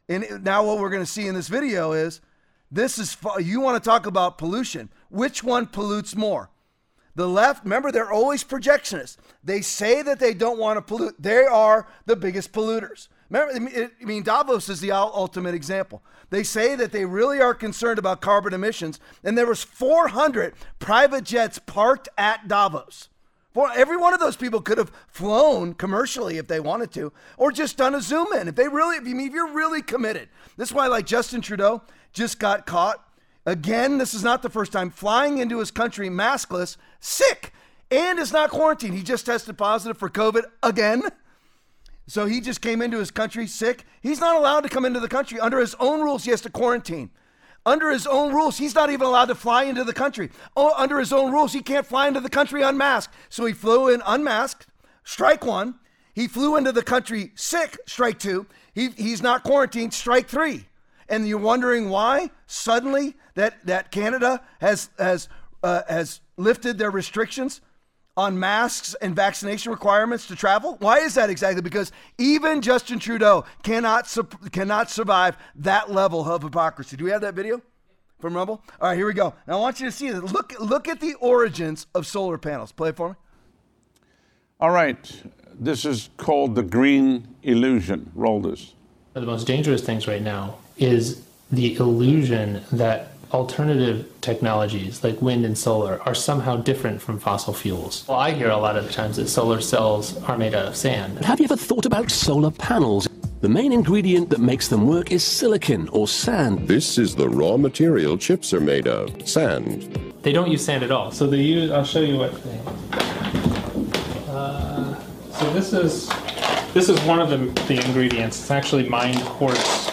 S1: And now what we're going to see in this video is this is you want to talk about pollution. Which one pollutes more? The left, remember, they're always projectionists. They say that they don't want to pollute. They are the biggest polluters. Remember, I mean, Davos is the ultimate example. They say that they really are concerned about carbon emissions, and there was 400 private jets parked at Davos. For every one of those people could have flown commercially if they wanted to, or just done a zoom in. If they really, if, you, if you're really committed, this is why, like Justin Trudeau, just got caught again. This is not the first time flying into his country maskless, sick, and is not quarantined. He just tested positive for COVID again. So he just came into his country sick. He's not allowed to come into the country under his own rules. He has to quarantine. Under his own rules, he's not even allowed to fly into the country. Oh, under his own rules, he can't fly into the country unmasked. So he flew in unmasked, strike one. He flew into the country sick, strike two. He, he's not quarantined, strike three. And you're wondering why suddenly that that Canada has has uh, has lifted their restrictions on masks and vaccination requirements to travel. Why is that exactly? Because even Justin Trudeau cannot cannot survive that level of hypocrisy. Do we have that video? From Rumble? All right, here we go. Now I want you to see this. Look, look at the origins of solar panels. Play it for me.
S10: All right, this is called the green illusion. Roll this.
S16: The most dangerous things right now is the illusion that alternative technologies like wind and solar are somehow different from fossil fuels. Well, I hear a lot of the times that solar cells are made out of sand.
S17: Have you ever thought about solar panels? The main ingredient that makes them work is silicon or sand.
S18: This is the raw material chips are made of sand.
S16: They don't use sand at all. So they use, I'll show you what they. Uh, so this is this is one of the, the ingredients. It's actually mined quartz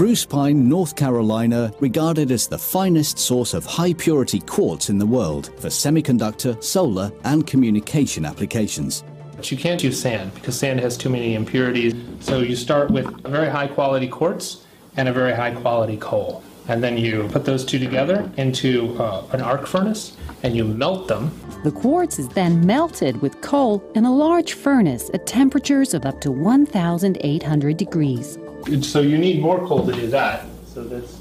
S19: Spruce Pine, North Carolina, regarded as the finest source of high purity quartz in the world for semiconductor, solar, and communication applications.
S16: But you can't use sand because sand has too many impurities. So you start with a very high quality quartz and a very high quality coal. And then you put those two together into uh, an arc furnace and you melt them.
S20: The quartz is then melted with coal in a large furnace at temperatures of up to 1,800 degrees.
S16: So you need more coal to do that. So this,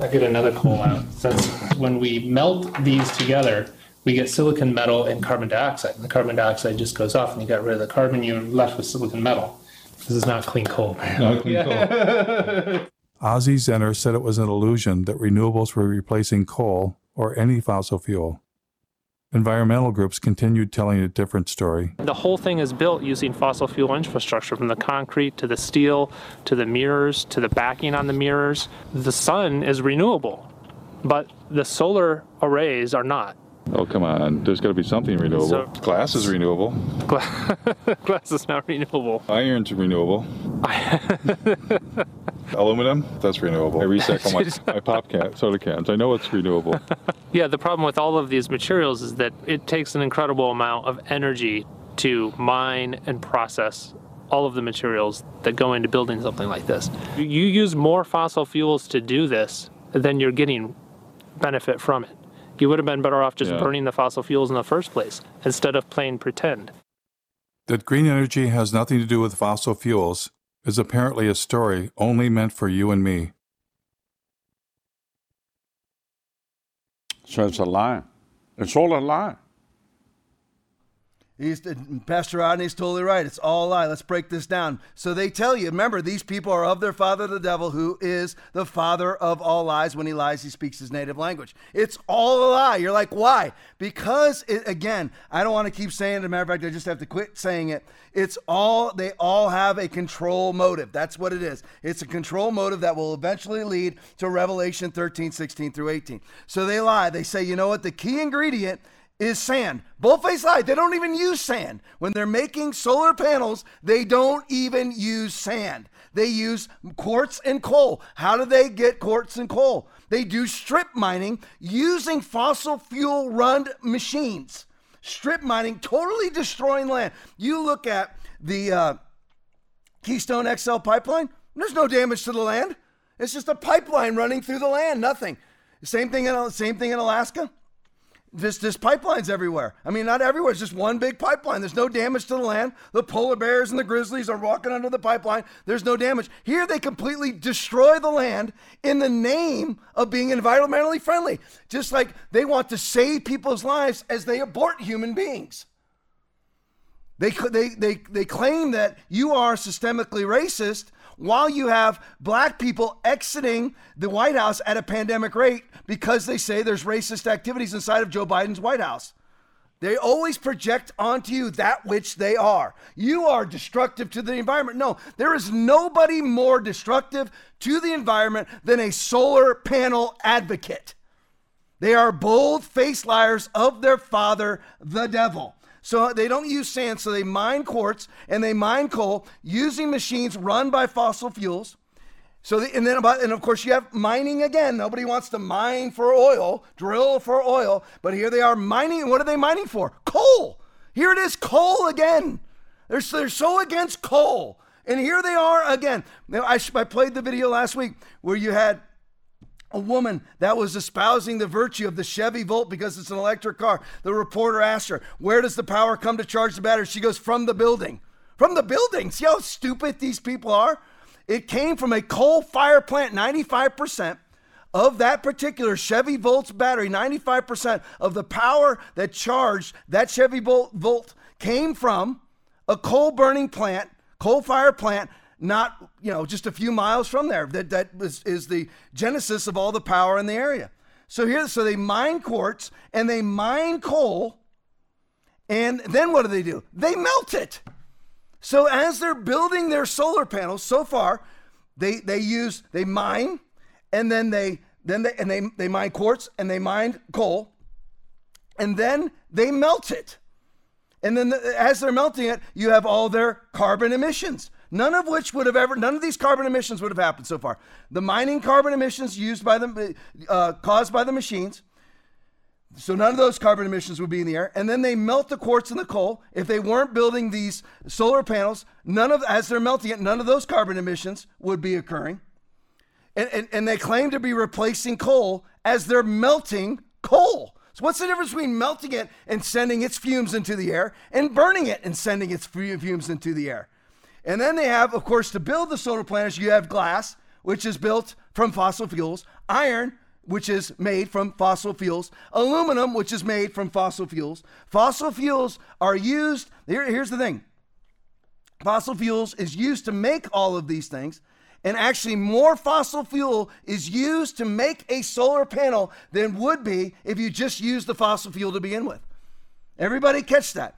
S16: I get another coal out. Since when we melt these together, we get silicon metal and carbon dioxide. And the carbon dioxide just goes off, and you got rid of the carbon. You're left with silicon metal. This is not clean coal.
S12: Not clean coal. Ozzie Zehner said it was an illusion that renewables were replacing coal or any fossil fuel. Environmental groups continued telling a different story.
S16: The whole thing is built using fossil fuel infrastructure from the concrete to the steel to the mirrors to the backing on the mirrors. The sun is renewable, but the solar arrays are not.
S21: Oh, come on. There's got to be something renewable. So, glass is renewable.
S16: glass is not renewable.
S21: Iron's renewable. Aluminum, that's renewable. I recycle my, my pop can, soda cans. I know it's renewable.
S16: yeah, the problem with all of these materials is that it takes an incredible amount of energy to mine and process all of the materials that go into building something like this. You use more fossil fuels to do this than you're getting benefit from it. You would have been better off just yeah. burning the fossil fuels in the first place instead of playing pretend.
S12: That green energy has nothing to do with fossil fuels is apparently a story only meant for you and me.
S10: So it's a lie. It's all a lie.
S1: He's, Pastor Rodney's totally right. It's all a lie. Let's break this down. So they tell you, remember, these people are of their father, the devil, who is the father of all lies. When he lies, he speaks his native language. It's all a lie. You're like, why? Because, it, again, I don't want to keep saying it. As a matter of fact, I just have to quit saying it. It's all, they all have a control motive. That's what it is. It's a control motive that will eventually lead to Revelation 13, 16 through 18. So they lie. They say, you know what? The key ingredient is sand. Both-faced lie. They don't even use sand. When they're making solar panels, they don't even use sand. They use quartz and coal. How do they get quartz and coal? They do strip mining using fossil fuel run machines. Strip mining, totally destroying land. You look at the uh, Keystone XL pipeline, there's no damage to the land. It's just a pipeline running through the land, nothing. Same thing in, same thing in Alaska. This this pipelines everywhere. I mean, not everywhere. It's just one big pipeline. There's no damage to the land. The polar bears and the grizzlies are walking under the pipeline. There's no damage. Here, they completely destroy the land in the name of being environmentally friendly. Just like they want to save people's lives as they abort human beings. They, they, they, they claim that you are systemically racist while you have black people exiting the White House at a pandemic rate because they say there's racist activities inside of Joe Biden's White House. They always project onto you that which they are. You are destructive to the environment. No, there is nobody more destructive to the environment than a solar panel advocate. They are bold faced liars of their father, the devil. So they don't use sand, so they mine quartz and they mine coal using machines run by fossil fuels. So the, and then about and of course you have mining again. Nobody wants to mine for oil, drill for oil, but here they are mining. What are they mining for? Coal. Here it is, coal again. They're, they're so against coal. And here they are again. Now, I, I played the video last week where you had a woman that was espousing the virtue of the Chevy Volt because it's an electric car. The reporter asked her, Where does the power come to charge the battery? She goes, From the building. From the building. See how stupid these people are? It came from a coal fire plant, 95% of that particular Chevy Volt's battery, 95% of the power that charged that Chevy Volt, Volt came from a coal burning plant, coal fire plant, not you know just a few miles from there. That that was, is the genesis of all the power in the area. So here, so they mine quartz and they mine coal, and then what do they do? They melt it. So as they're building their solar panels, so far, they they use they mine, and then they then they and they they mine quartz and they mine coal, and then they melt it. And then the, as they're melting it, you have all their carbon emissions. None of which would have ever, none of these carbon emissions would have happened so far. The mining carbon emissions used by the, uh, caused by the machines. So none of those carbon emissions would be in the air. And then they melt the quartz and the coal. If they weren't building these solar panels, none of, as they're melting it, none of those carbon emissions would be occurring. And, and, and they claim to be replacing coal as they're melting coal. So what's the difference between melting it and sending its fumes into the air and burning it and sending its fumes into the air? And then they have, of course, to build the solar panels, you have glass, which is built from fossil fuels, iron, which is made from fossil fuels, aluminum, which is made from fossil fuels. Fossil fuels are used, here, here's the thing fossil fuels is used to make all of these things. And actually, more fossil fuel is used to make a solar panel than would be if you just used the fossil fuel to begin with. Everybody catch that.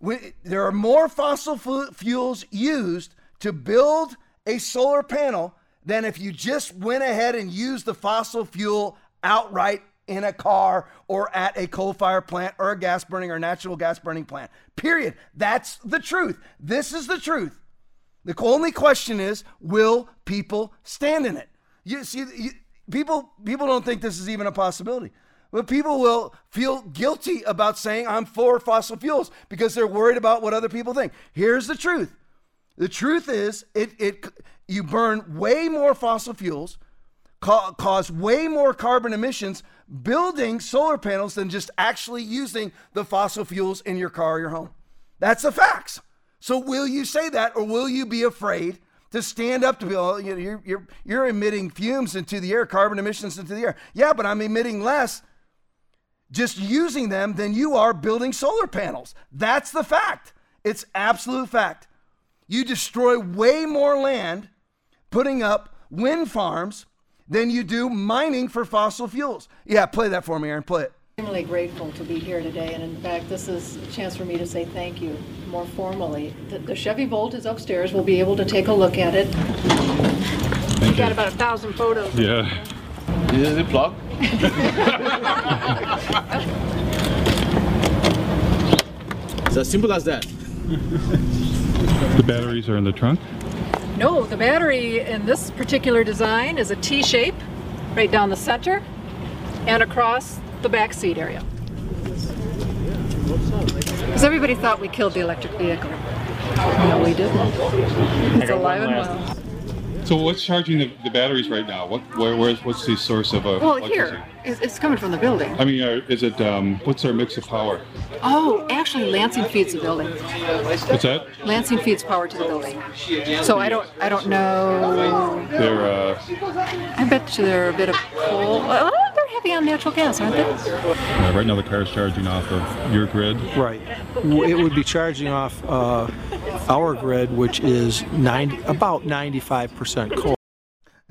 S1: There are more fossil fuels used to build a solar panel than if you just went ahead and used the fossil fuel outright in a car or at a coal fire plant or a gas burning or natural gas burning plant. Period. That's the truth. This is the truth. The only question is, will people stand in it? You see, you, people people don't think this is even a possibility. But people will feel guilty about saying I'm for fossil fuels because they're worried about what other people think. Here's the truth. The truth is it it you burn way more fossil fuels, ca- cause way more carbon emissions building solar panels than just actually using the fossil fuels in your car or your home. That's the facts. So will you say that, or will you be afraid to stand up to be? Oh, you're you're you're emitting fumes into the air, carbon emissions into the air. Yeah, but I'm emitting less just using them than you are building solar panels. That's the fact. It's absolute fact. You destroy way more land putting up wind farms than you do mining for fossil fuels. Yeah, play that for me, Aaron. Play it.
S22: Extremely grateful to be here today, and in fact, this is a chance for me to say thank you more formally. The, the Chevy Volt is upstairs. We'll be able to take a look at it.
S21: Thank
S22: We've got about a thousand photos.
S21: Yeah.
S22: Is it plug?
S23: it's as simple as that.
S21: The batteries are in the trunk?
S22: No, the battery in this particular design is a T shape right down the center and across the back seat area. Because everybody thought we killed the electric vehicle. No, we didn't. It's alive and well.
S21: So what's charging the, the batteries right now? What where, where's what's the source of uh,
S22: Well, here, it's, it's coming from the building.
S21: I mean, uh, is it um, what's our mix of power?
S22: Oh, actually, Lansing feeds the building.
S21: What's that?
S22: Lansing feeds power to the building. So I don't, I don't know.
S21: They're uh,
S22: I bet you they're a bit of coal. They're heavy on natural gas, aren't they?
S21: uh, right now the car is charging off of your grid.
S24: Right. It would be charging off uh, our grid, which is 90, about 95% coal.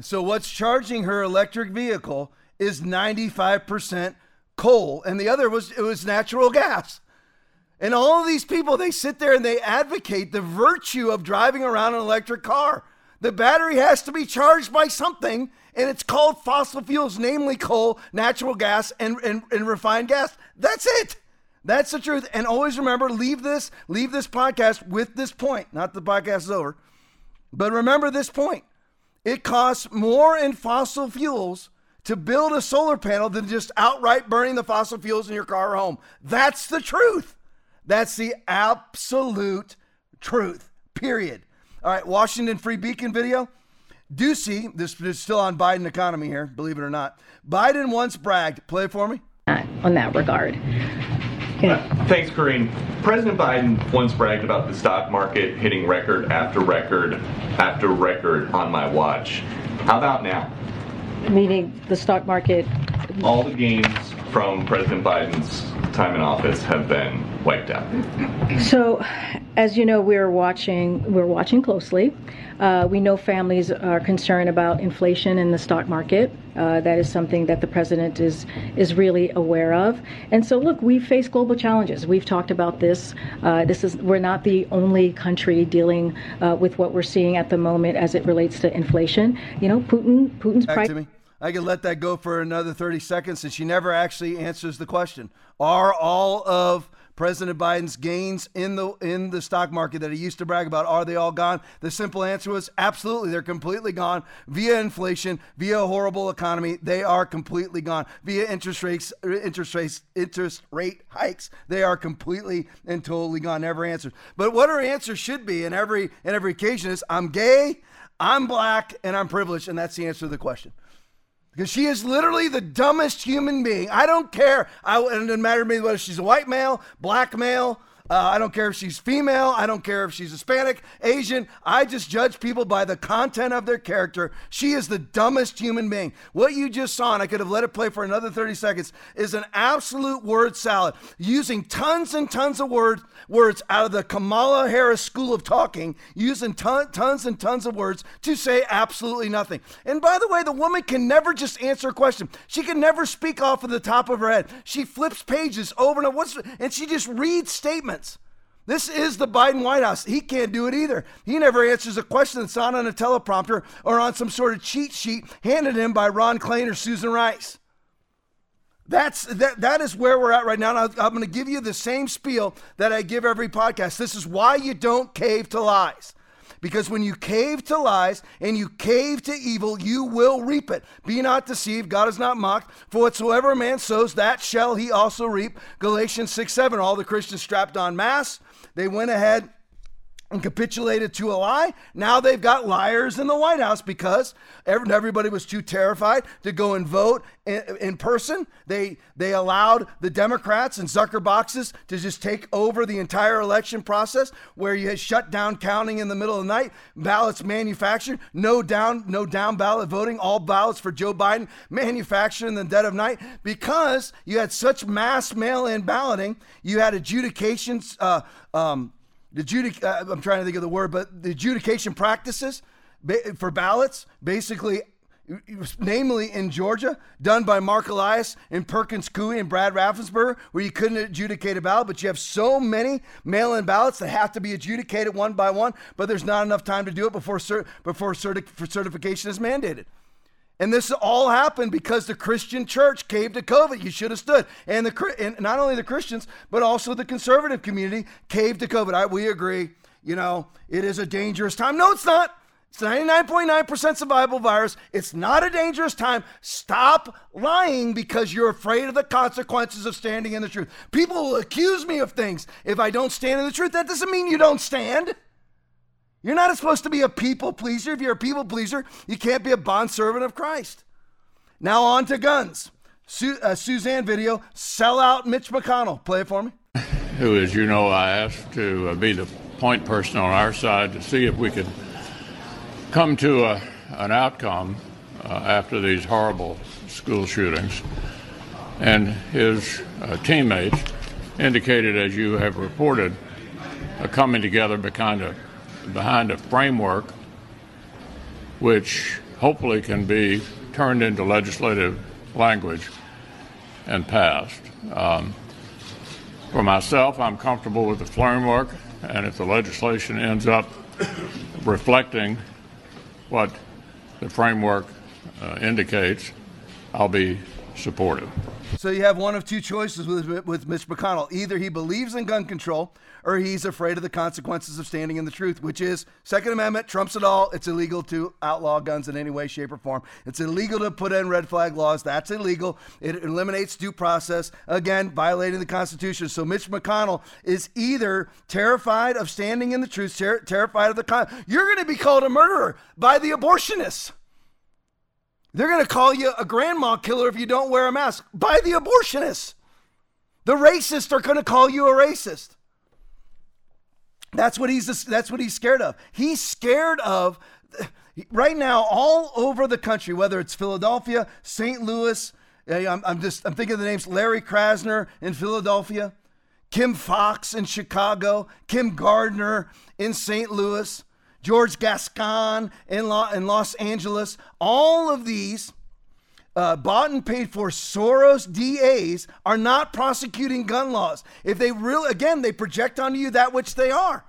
S1: So what's charging her electric vehicle is 95% coal and the other was it was natural gas. And all of these people they sit there and they advocate the virtue of driving around an electric car. The battery has to be charged by something and it's called fossil fuels, namely coal, natural gas and, and, and refined gas. That's it. That's the truth. And always remember, leave this, leave this podcast with this point. Not the podcast is over. But remember this point. It costs more in fossil fuels to build a solar panel than just outright burning the fossil fuels in your car or home. That's the truth. That's the absolute truth. Period. All right, Washington Free Beacon video. Doocy, this is still on Biden economy here, believe it or not. Biden once bragged. Play it for me.
S25: on that regard.
S26: Uh, thanks, Karine. President Biden once bragged about the stock market hitting record after record after record on my watch. How about now?
S25: Meaning the stock market,
S26: All the gains from President Biden's time in office have been wiped out.
S25: so as you know, we're watching, we're watching closely. Uh, we know families are concerned about inflation in the stock market. Uh, that is something that the president is is really aware of. And so, look, we face global challenges. We've talked about this. Uh, this is we're not the only country dealing uh, with what we're seeing at the moment as it relates to inflation. You know, Putin Putin's price.
S1: me. I could let that go for another 30 seconds and she never actually answers the question. Are all of President Biden's gains in the in the stock market that he used to brag about are they all gone? The simple answer was absolutely they're completely gone via inflation, via a horrible economy. They are completely gone via interest rates interest rates interest rate hikes. They are completely and totally gone. Never answered. But what her answer should be in every in every occasion is I'm gay, I'm black, and I'm privileged and that's the answer to the question because she is literally the dumbest human being. I don't care. I, it doesn't matter to me whether she's a white male, black male. Uh, I don't care if she's female. I don't care if she's Hispanic, Asian. I just judge people by the content of their character. She is the dumbest human being. What you just saw, and I could have let it play for another 30 seconds, is an absolute word salad using tons and tons of word, words out of the Kamala Harris School of Talking, using ton, tons and tons of words to say absolutely nothing. And by the way, the woman can never just answer a question. She can never speak off of the top of her head. She flips pages over and over, and she just reads statements. This is the Biden White House. He can't do it either. He never answers a question that's not on a teleprompter or on some sort of cheat sheet handed him by Ron Klain or Susan Rice. That's that. That is where we're at right now. I- I'm going to give you the same spiel that I give every podcast. This is why you don't cave to lies. Because when you cave to lies and you cave to evil, you will reap it. Be not deceived, God is not mocked. For whatsoever a man sows, that shall he also reap. Galatians 6 7. All the Christians strapped on mass. They went ahead and capitulated to a lie. Now they've got liars in the White House because ev- everybody was too terrified to go and vote in, in person. They they allowed the Democrats and Zuckerbucks to just take over the entire election process, where you had shut down counting in the middle of the night, ballots manufactured, no down no down ballot voting, all ballots for Joe Biden manufactured in the dead of night because you had such mass mail-in balloting. You had adjudications. Uh, um, the judic- uh, I'm trying to think of the word, but the adjudication practices for ballots, basically, namely in Georgia, done by Mark Elias and Perkins Coie and Brad Raffensperger, where you couldn't adjudicate a ballot, but you have so many mail-in ballots that have to be adjudicated one by one, but there's not enough time to do it before cert- before certi- for certification is mandated. And this all happened because the Christian church caved to COVID. You should have stood. And the and not only the Christians, but also the conservative community caved to COVID. I, we agree. You know, it is a dangerous time. No, it's not. It's 99.9% survivable virus. It's not a dangerous time. Stop lying because you're afraid of the consequences of standing in the truth. People will accuse me of things if I don't stand in the truth. That doesn't mean you don't stand. You're not supposed to be a people pleaser. If you're a people pleaser, you can't be a bondservant of Christ. Now on to guns. Su- uh, Suzanne video, sell out Mitch McConnell. Play it for me.
S27: who, as you know, I asked to uh, be the point person on our side to see if we could come to a, an outcome uh, after these horrible school shootings. And his uh, teammates indicated, as you have reported, a coming together behind a, behind a framework which hopefully can be turned into legislative language and passed. Um, for myself, I'm comfortable with the framework, and if the legislation ends up reflecting what the framework uh, indicates, I'll be supportive.
S1: So you have one of two choices with, with Mitch McConnell. Either he believes in gun control or he's afraid of the consequences of standing in the truth, which is Second Amendment trumps it all. It's illegal to outlaw guns in any way, shape, or form. It's illegal to put in red flag laws. That's illegal. It eliminates due process, again, violating the Constitution. So Mitch McConnell is either terrified of standing in the truth, ter- terrified of the con. You're going to be called a murderer by the abortionists. They're going to call you a grandma killer if you don't wear a mask by the abortionists. The racists are going to call you a racist. That's what he's that's what he's scared of. He's scared of right now all over the country, whether it's Philadelphia, St. Louis. I'm, I'm just I'm thinking of the names Larry Krasner in Philadelphia, Kim Foxx in Chicago, Kim Gardner in St. Louis. George Gascon in, in Los Angeles. All of these uh, bought and paid for Soros DAs are not prosecuting gun laws. If they really, again, they project onto you that which they are.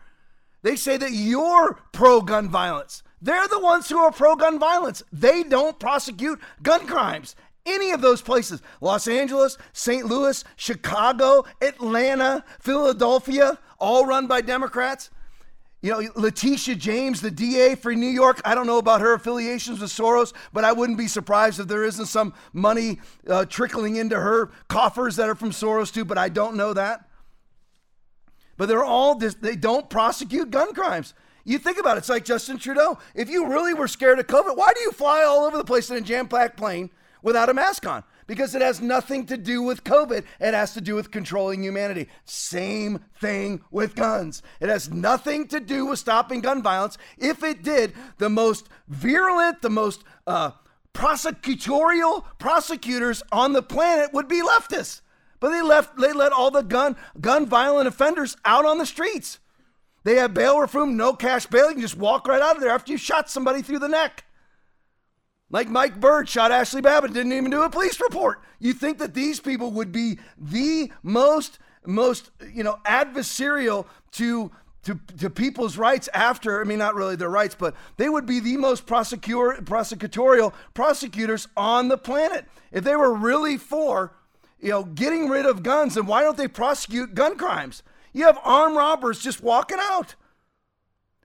S1: They say that you're pro gun violence. They're the ones who are pro gun violence. They don't prosecute gun crimes. Any of those places Los Angeles, St. Louis, Chicago, Atlanta, Philadelphia, all run by Democrats. You know, Letitia James, the DA for New York, I don't know about her affiliations with Soros, but I wouldn't be surprised if there isn't some money uh, trickling into her coffers that are from Soros too, but I don't know that. But they're all, they don't prosecute gun crimes. You think about it, it's like Justin Trudeau. If you really were scared of COVID, why do you fly all over the place in a jam packed plane without a mask on? Because it has nothing to do with COVID. It has to do with controlling humanity. Same thing with guns. It has nothing to do with stopping gun violence. If it did, the most virulent, the most uh, prosecutorial prosecutors on the planet would be leftists. But they left they let all the gun gun violent offenders out on the streets. They have bail reform, no cash bail. You can just walk right out of there after you shot somebody through the neck. Like Mike Byrd shot Ashley Babbitt, didn't even do a police report. You think that these people would be the most, most, you know, adversarial to to, to people's rights after, I mean, not really their rights, but they would be the most prosecur- prosecutorial prosecutors on the planet. If they were really for, you know, getting rid of guns, then why don't they prosecute gun crimes? You have armed robbers just walking out.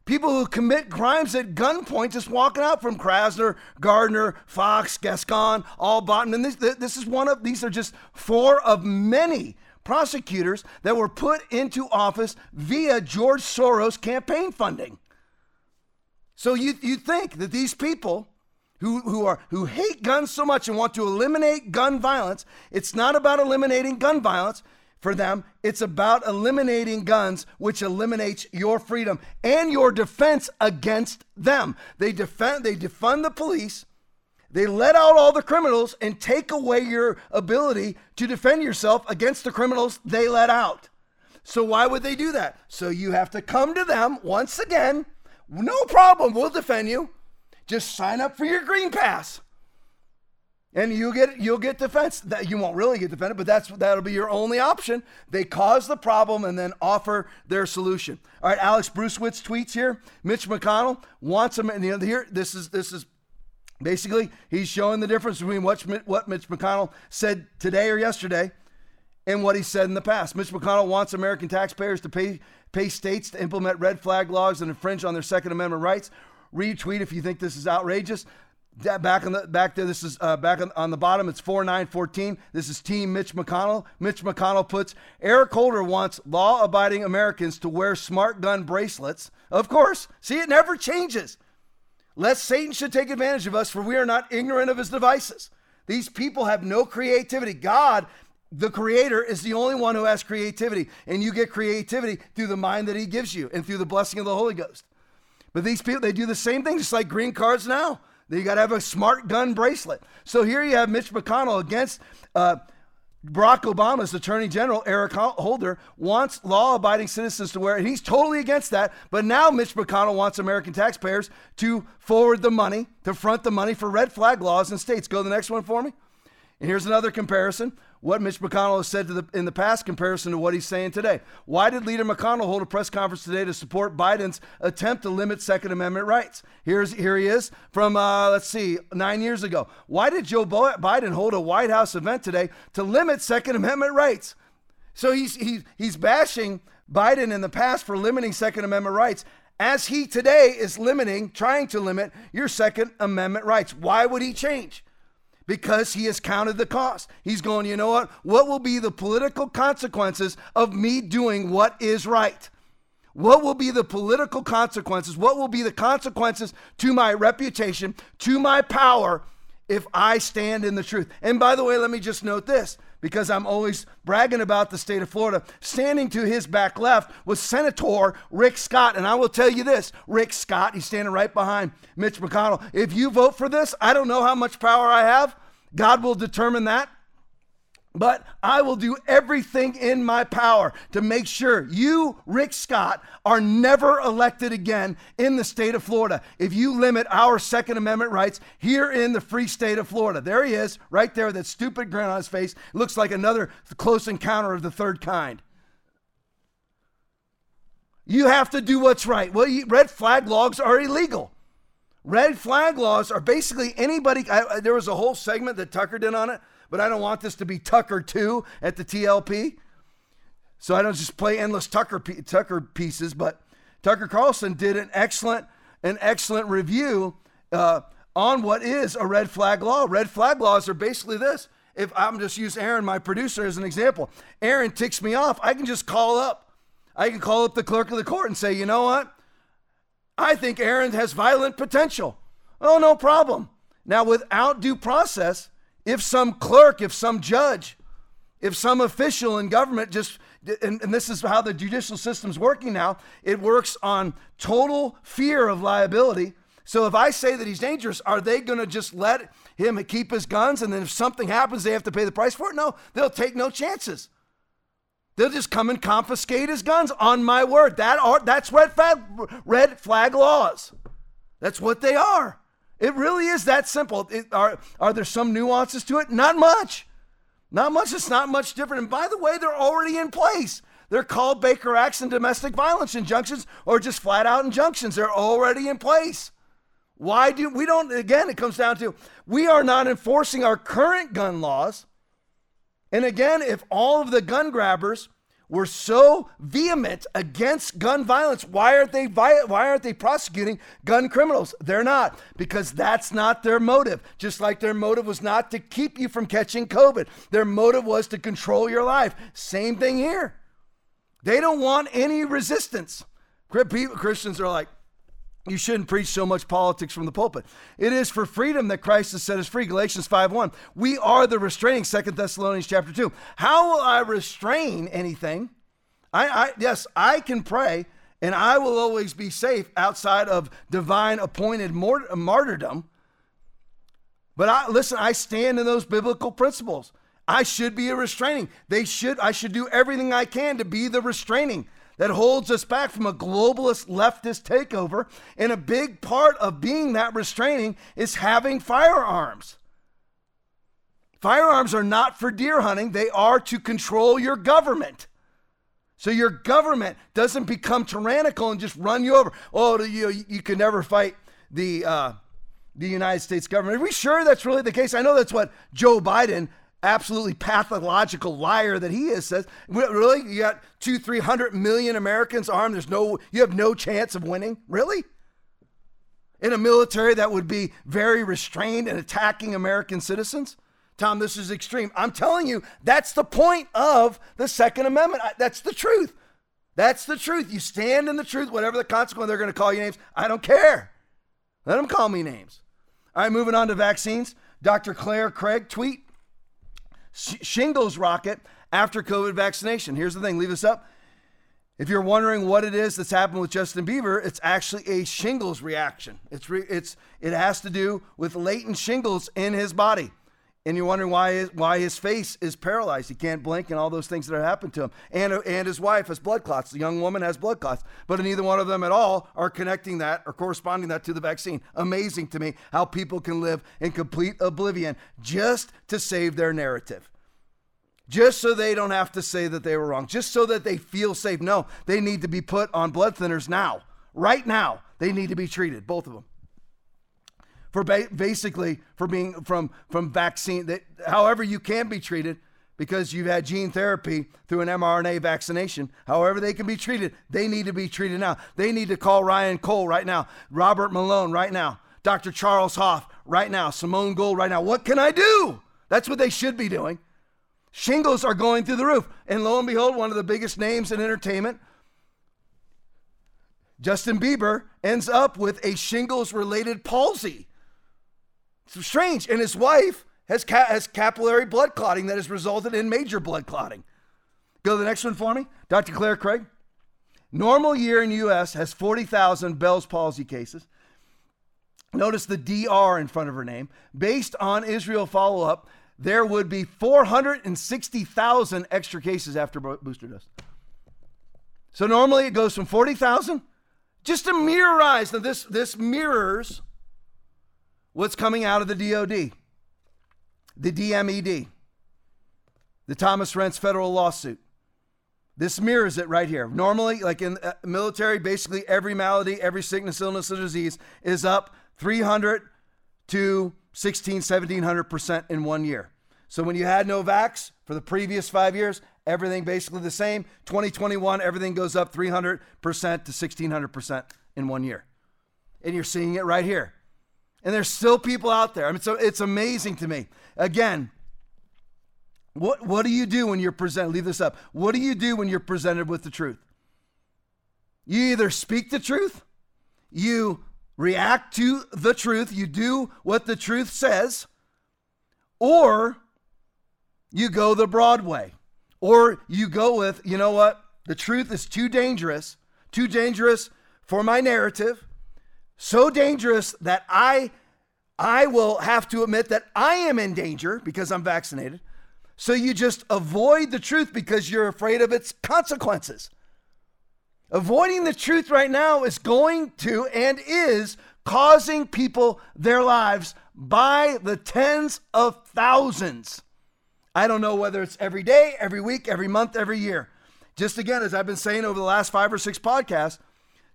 S1: People who commit crimes at gunpoint just walking out from Krasner, Gardner, Foxx, Gascon, all Bottom. And this, this is one of, these are just four of many prosecutors that were put into office via George Soros campaign funding. So you, you think that these people who, who, are, who hate guns so much and want to eliminate gun violence, it's not about eliminating gun violence for them. It's about eliminating guns, which eliminates your freedom and your defense against them. They defend, they defund the police. They let out all the criminals and take away your ability to defend yourself against the criminals they let out. So why would they do that? So you have to come to them once again. No problem, we'll defend you. Just sign up for your green pass and you get you'll get defense. That you won't really get defended, but that's that'll be your only option. They cause the problem and then offer their solution. All right, Alex Bruesewitz tweets here. Mitch McConnell wants him. And you know, here this is this is basically he's showing the difference between what what Mitch McConnell said today or yesterday and what he said in the past. Mitch McConnell wants American taxpayers to pay pay states to implement red flag laws and infringe on their Second Amendment rights. Retweet if you think this is outrageous back on the back there. This is uh, back on, on the bottom. It's four nine fourteen. This is Team Mitch McConnell. Mitch McConnell puts Eric Holder wants law-abiding Americans to wear smart gun bracelets. Of course, see it never changes. Lest Satan should take advantage of us, for we are not ignorant of his devices. These people have no creativity. God, the Creator, is the only one who has creativity, and you get creativity through the mind that He gives you and through the blessing of the Holy Ghost. But these people, they do the same thing, just like green cards now. You got to have a smart gun bracelet. So here you have Mitch McConnell against uh, Barack Obama's Attorney General, Eric Holder, wants law abiding citizens to wear it. He's totally against that. But now Mitch McConnell wants American taxpayers to forward the money, to front the money for red flag laws in states. Go to the next one for me. And here's another comparison what Mitch McConnell has said the, in the past comparison to what he's saying today. Why did Leader McConnell hold a press conference today to support Biden's attempt to limit Second Amendment rights? Here's here he is from uh, let's see nine years ago. Why did Joe Biden hold a White House event today to limit Second Amendment rights? So he's he's he's bashing Biden in the past for limiting Second Amendment rights. As he today is limiting, trying to limit your Second Amendment rights. Why would he change? Because he has counted the cost. He's going, you know what? What will be the political consequences of me doing what is right? What will be the political consequences? What will be the consequences to my reputation, to my power, if I stand in the truth? And by the way, let me just note this because I'm always bragging about the state of Florida. Standing to his back left was Senator Rick Scott. And I will tell you this Rick Scott, he's standing right behind Mitch McConnell. If you vote for this, I don't know how much power I have. God will determine that. But I will do everything in my power to make sure you, Rick Scott, are never elected again in the state of Florida if you limit our Second Amendment rights here in the free state of Florida. There he is, right there, that stupid grin on his face. Looks like another close encounter of the third kind. You have to do what's right. Well, red flag laws are illegal. Red flag laws are basically anybody. I, there was a whole segment that Tucker did on it but I don't want this to be Tucker 2 at the TLP. So I don't just play endless Tucker Tucker pieces, but Tucker Carlson did an excellent an excellent review uh, on what is a red flag law. Red flag laws are basically this. If I'm just use Aaron, my producer, as an example, Aaron ticks me off. I can just call up. I can call up the clerk of the court and say, you know what? I think Aaron has violent potential. Oh, no problem. Now, without due process, if some clerk, if some judge, if some official in government just, and, and, this is how the judicial system's working now, it works on total fear of liability. So if I say that he's dangerous, are they going to just let him keep his guns and then if something happens, they have to pay the price for it? No, they'll take no chances. They'll just come and confiscate his guns on my word. That are, that's red flag, red flag laws. That's what they are. It really is that simple. It, are, are there some nuances to it? Not much. Not much. It's not much different. And by the way, they're already in place. They're called Baker Acts and domestic violence injunctions or just flat out injunctions. They're already in place. Why do we don't, again, it comes down to we are not enforcing our current gun laws. And again, if all of the gun grabbers were so vehement against gun violence. Why aren't they why aren't they prosecuting gun criminals? They're not because that's not their motive. Just like their motive was not to keep you from catching COVID. Their motive was to control your life. Same thing here. They don't want any resistance. Christians are like, you shouldn't preach so much politics from the pulpit. It is for freedom that Christ has set us free. Galatians 5:1. We are the restraining. Second Thessalonians chapter 2. How will I restrain anything? I, I yes, I can pray and I will always be safe outside of divine appointed martyrdom. But I listen, I stand in those biblical principles. I should be a restraining. They should I should do everything I can to be the restraining that holds us back from a globalist leftist takeover. And a big part of being that restraining is having firearms. Firearms are not for deer hunting, they are to control your government. So your government doesn't become tyrannical and just run you over. Oh, you, you can never fight the, uh, the United States government. Are we sure that's really the case? I know that's what Joe Biden absolutely pathological liar that he is says really? You got two three hundred million americans armed? There's no you have no chance of winning? Really? In a military that would be very restrained and attacking american citizens? Tom this is extreme. I'm telling you that's the point of the second amendment. That's the truth. That's the truth. You stand in the truth whatever the consequence they're going to call you names. I don't care. Let them call me names. All right moving on to vaccines. Dr claire craig tweet shingles rocket after COVID vaccination. Here's the thing leave this up. If you're wondering what it is that's happened with Justin Bieber, it's actually a shingles reaction. It's re, it's it has to do with latent shingles in his body. And you're wondering why his, why his face is paralyzed. He can't blink and all those things that have happened to him. And, and his wife has blood clots. The young woman has blood clots. But neither one of them at all are connecting that or corresponding that to the vaccine. Amazing to me how people can live in complete oblivion just to save their narrative. Just so they don't have to say that they were wrong. Just so that they feel safe. No, they need to be put on blood thinners now. Right now. They need to be treated, both of them for ba- basically for being from from vaccine that however you can be treated because you've had gene therapy through an mRNA vaccination. However they can be treated, they need to be treated now. They need to call Ryan Cole right now, Robert Malone right now, Dr. Charles Hoffe right now, Simone Gold right now. What can I do? That's what they should be doing. Shingles are going through the roof. And lo and behold, one of the biggest names in entertainment, Justin Bieber, ends up with a shingles related palsy. It's strange. And his wife has, ca- has capillary blood clotting that has resulted in major blood clotting. Go to the next one for me. Dr. Claire Craig. Normal year in U.S. has 40,000 Bell's palsy cases. Notice the DR in front of her name. Based on Israel follow up, there would be 460,000 extra cases after booster dose. So normally it goes from 40,000 just to mirrorize. Now this this mirrors what's coming out of the DOD, the DMED, the Thomas Renz federal lawsuit. This mirrors it right here. Normally, like in uh, military, basically every malady, every sickness, illness, or disease is up 300 to 16, 1700% in one year. So when you had no vax for the previous five years, everything basically the same. 2021, everything goes up 300% to 1600% in one year. And you're seeing it right here. And there's still people out there. I mean, so it's amazing to me. Again, what, what do you do when you're presented? Leave this up. What do you do when you're presented with the truth? You either speak the truth, you react to the truth, you do what the truth says, or you go the broad way. Or you go with, you know what? The truth is too dangerous, too dangerous for my narrative so dangerous that I I will have to admit that I am in danger because I'm vaccinated. So you just avoid the truth because you're afraid of its consequences. Avoiding the truth right now is going to and is causing people their lives by the tens of thousands. I don't know whether it's every day, every week, every month, every year. Just again, as I've been saying over the last five or six podcasts,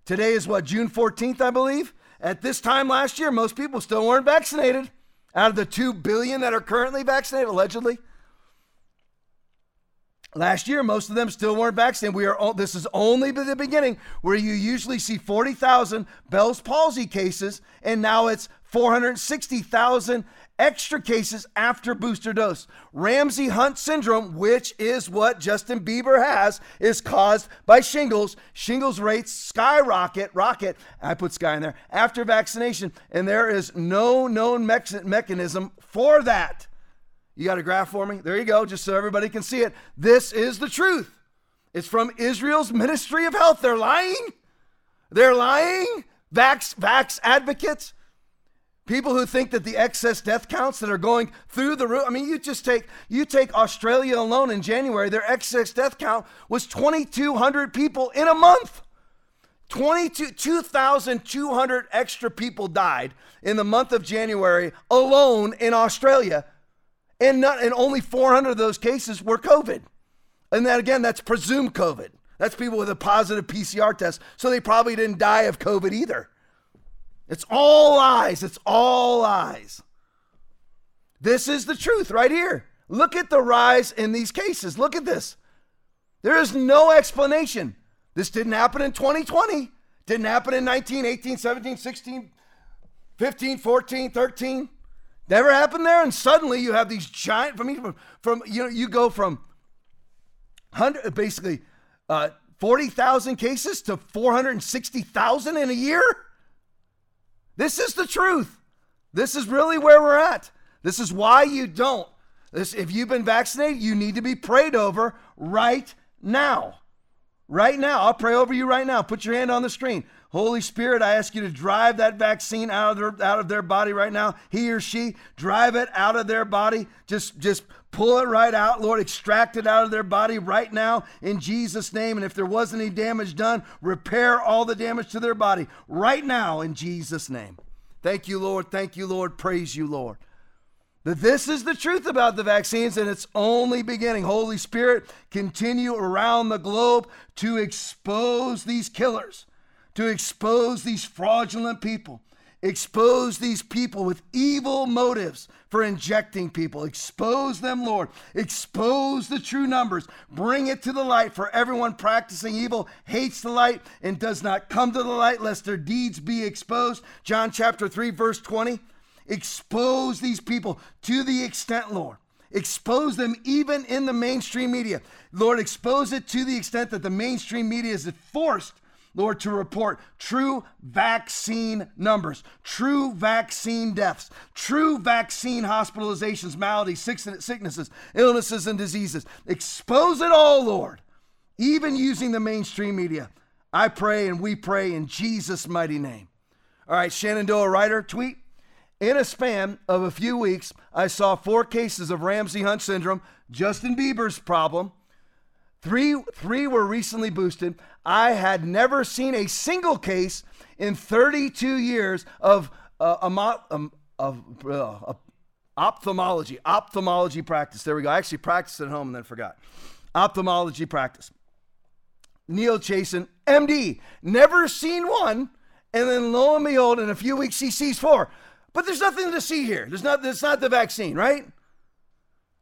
S1: today is what, June 14th, I believe? At this time last year, most people still weren't vaccinated. Out of the 2 billion that are currently vaccinated, allegedly. Last year, most of them still weren't vaccinated. We are this is only the beginning where you usually see 40,000 Bell's palsy cases, and now it's 460,000 extra cases after booster dose. Ramsay Hunt syndrome, which is what Justin Bieber has, is caused by shingles. Shingles rates skyrocket, rocket, I put sky in there, after vaccination, and there is no known me- mechanism for that. You got a graph for me? There you go, just so everybody can see it. This is the truth. It's from Israel's Ministry of Health. They're lying. They're lying. Vax, vax advocates. People who think that the excess death counts that are going through the roof. I mean, you just take you take Australia alone in January, their excess death count was 2,200 people in a month. 22 2,200 extra people died in the month of January alone in Australia. And not and only 400 of those cases were COVID. And that again, that's presumed COVID. That's people with a positive PCR test. So they probably didn't die of COVID either. It's all lies. It's all lies. This is the truth right here. Look at the rise in these cases. Look at this. There is no explanation. This didn't happen in 2020. Didn't happen in 19, 18, 17, 16, 15, 14, 13. Never happened there. And suddenly you have these giant, from, from, from you know, you go from 100, basically uh, 40,000 cases to 460,000 in a year. This is the truth. This is really where we're at. This is why you don't. This, if you've been vaccinated, you need to be prayed over right now. Right now. I'll pray over you right now. Put your hand on the screen. Holy Spirit, I ask you to drive that vaccine out of their out of their body right now. He or she, drive it out of their body. Just just pull it right out, Lord. Extract it out of their body right now in Jesus' name. And if there was any damage done, repair all the damage to their body right now in Jesus' name. Thank you, Lord. Thank you, Lord. Praise you, Lord. That this is the truth about the vaccines, and it's only beginning. Holy Spirit, continue around the globe to expose these killers, to expose these fraudulent people, expose these people with evil motives for injecting people. Expose them, Lord. Expose the true numbers. Bring it to the light for everyone practicing evil hates the light and does not come to the light lest their deeds be exposed. John chapter 3 verse 20. Expose these people to the extent, Lord. Expose them even in the mainstream media. Lord, expose it to the extent that the mainstream media is forced, Lord, to report true vaccine numbers, true vaccine deaths, true vaccine hospitalizations, maladies, sicknesses, illnesses, and diseases. Expose it all, Lord, even using the mainstream media. I pray and we pray in Jesus' mighty name. All right, Shenandoah Writer, tweet. In a span of a few weeks, I saw four cases of Ramsay Hunt syndrome, Justin Bieber's problem. Three, three were recently boosted. I had never seen a single case in 32 years of, uh, um, of uh, ophthalmology, ophthalmology practice. There we go. I actually practiced at home and then forgot. Ophthalmology practice. Neil Chasen, MD, never seen one. And then lo and behold, in a few weeks, he sees four. But there's nothing to see here. There's not, it's not the vaccine, right?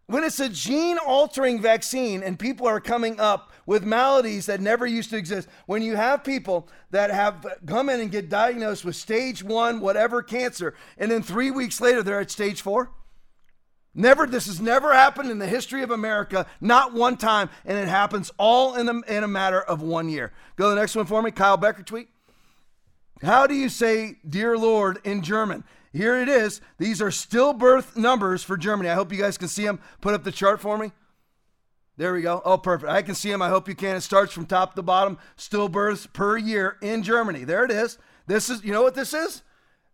S1: When it's a gene altering vaccine and people are coming up with maladies that never used to exist, when you have people that have come in and get diagnosed with stage one, whatever cancer, and then three weeks later they're at stage four, Never, this has never happened in the history of America, not one time, and it happens all in a, in a matter of one year. Go to the next one for me. Kyle Becker tweet. How do you say, Dear Lord, in German? Here it is. These are stillbirth numbers for Germany. I hope you guys can see them. Put up the chart for me. There we go. Oh, perfect. I can see them. I hope you can. It starts from top to bottom. Stillbirths per year in Germany. There it is. This is, you know what this is?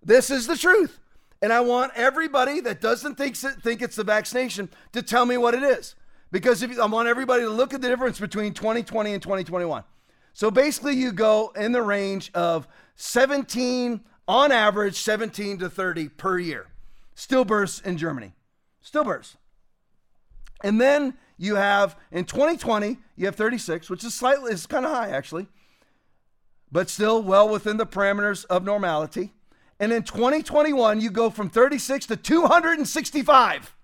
S1: This is the truth. And I want everybody that doesn't think, think it's the vaccination to tell me what it is. Because if I want everybody to look at the difference between 2020 and 2021. So basically, you go in the range of 17 on average 17 to 30 per year. Stillbirths in Germany. Stillbirths. And then you have in 2020, you have 36, which is slightly, it's kind of high actually, but still well within the parameters of normality. And in 2021, you go from 36 to 265.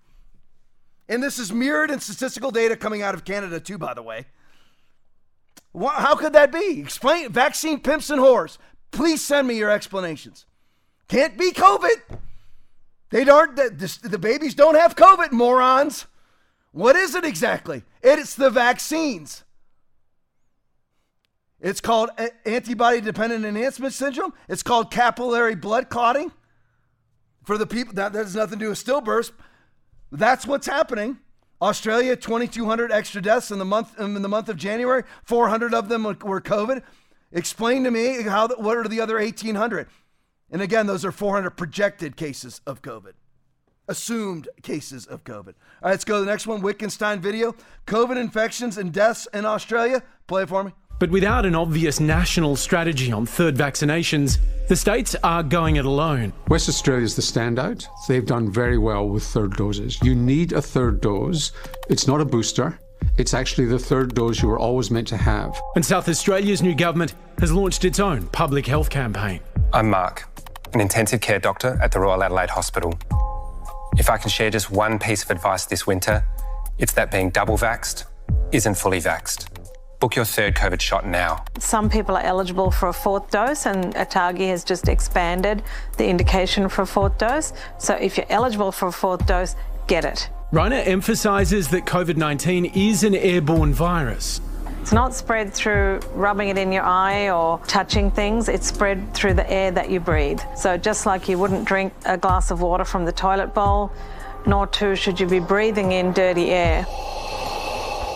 S1: And this is mirrored in statistical data coming out of Canada, too, by the way. How could that be? Explain vaccine pimps and whores. Please send me your explanations. Can't be COVID. They don't, the, the babies don't have COVID, morons. What is it exactly? It's the vaccines. It's called eh, antibody dependent enhancement syndrome. It's called capillary blood clotting. For the people, that, that has nothing to do with stillbirths. That's what's happening. Australia, 2,200 extra deaths in the month in the month of January. 400 of them were COVID. Explain to me how what are the other 1,800? And again, those are 400 projected cases of COVID, assumed cases of COVID. All right, let's go to the next one. Wittgenstein video: COVID infections and deaths in Australia. Play it for me.
S28: But without an obvious national strategy on third vaccinations, the states are going it alone.
S29: West Australia is the standout. They've done very well with third doses. You need a third dose. It's not a booster. It's actually the third dose you were always meant to have.
S28: And South Australia's new government has launched its own public health campaign.
S30: I'm Mark, an intensive care doctor at the Royal Adelaide Hospital. If I can share just one piece of advice this winter, it's that being double vaxxed isn't fully vaxxed. Book your third COVID shot now.
S31: Some people are eligible for a fourth dose, and ATAGI has just expanded the indication for a fourth dose. So if you're eligible for a fourth dose, get it.
S28: Raina emphasises that COVID 19 is an airborne virus.
S31: It's not spread through rubbing it in your eye or touching things, it's spread through the air that you breathe. So, just like you wouldn't drink a glass of water from the toilet bowl, nor too should you be breathing in dirty air.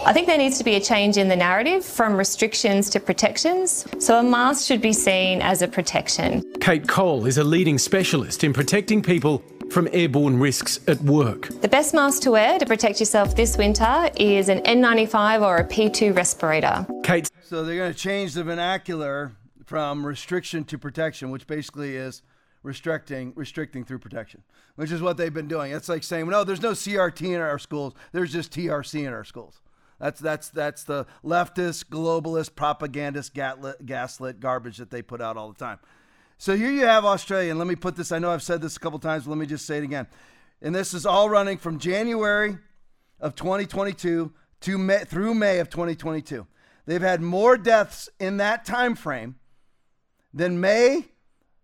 S32: I think there needs to be a change in the narrative from restrictions to protections. So a mask should be seen as a protection.
S28: Kate Cole is a leading specialist in protecting people from airborne risks at work.
S32: The best mask to wear to protect yourself this winter is an N95 or a P2 respirator.
S28: Kate.
S1: So they're going to change the vernacular from restriction to protection, which basically is restricting restricting through protection, which is what they've been doing. It's like saying, no, there's no CRT in our schools. There's just TRC in our schools. That's that's that's the leftist, globalist, propagandist, gaslit, gaslit garbage that they put out all the time. So here you have Australia, and let me put this. I know I've said this a couple times, but let me just say it again. And this is all running from January of 2022 to May, through May of 2022. They've had more deaths in that time frame than May,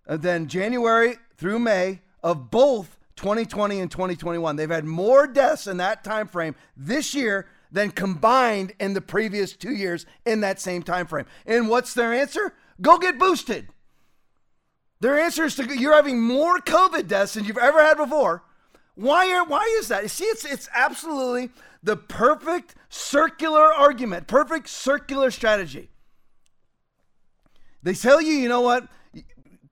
S1: uh, than January through May of both 2020 and 2021. They've had more deaths in that time frame this year than combined in the previous two years in that same time frame. And what's their answer? Go get boosted. Their answer is to you're having more COVID deaths than you've ever had before. Why are why is that? You see, it's it's absolutely the perfect circular argument, perfect circular strategy. They tell you, you know what,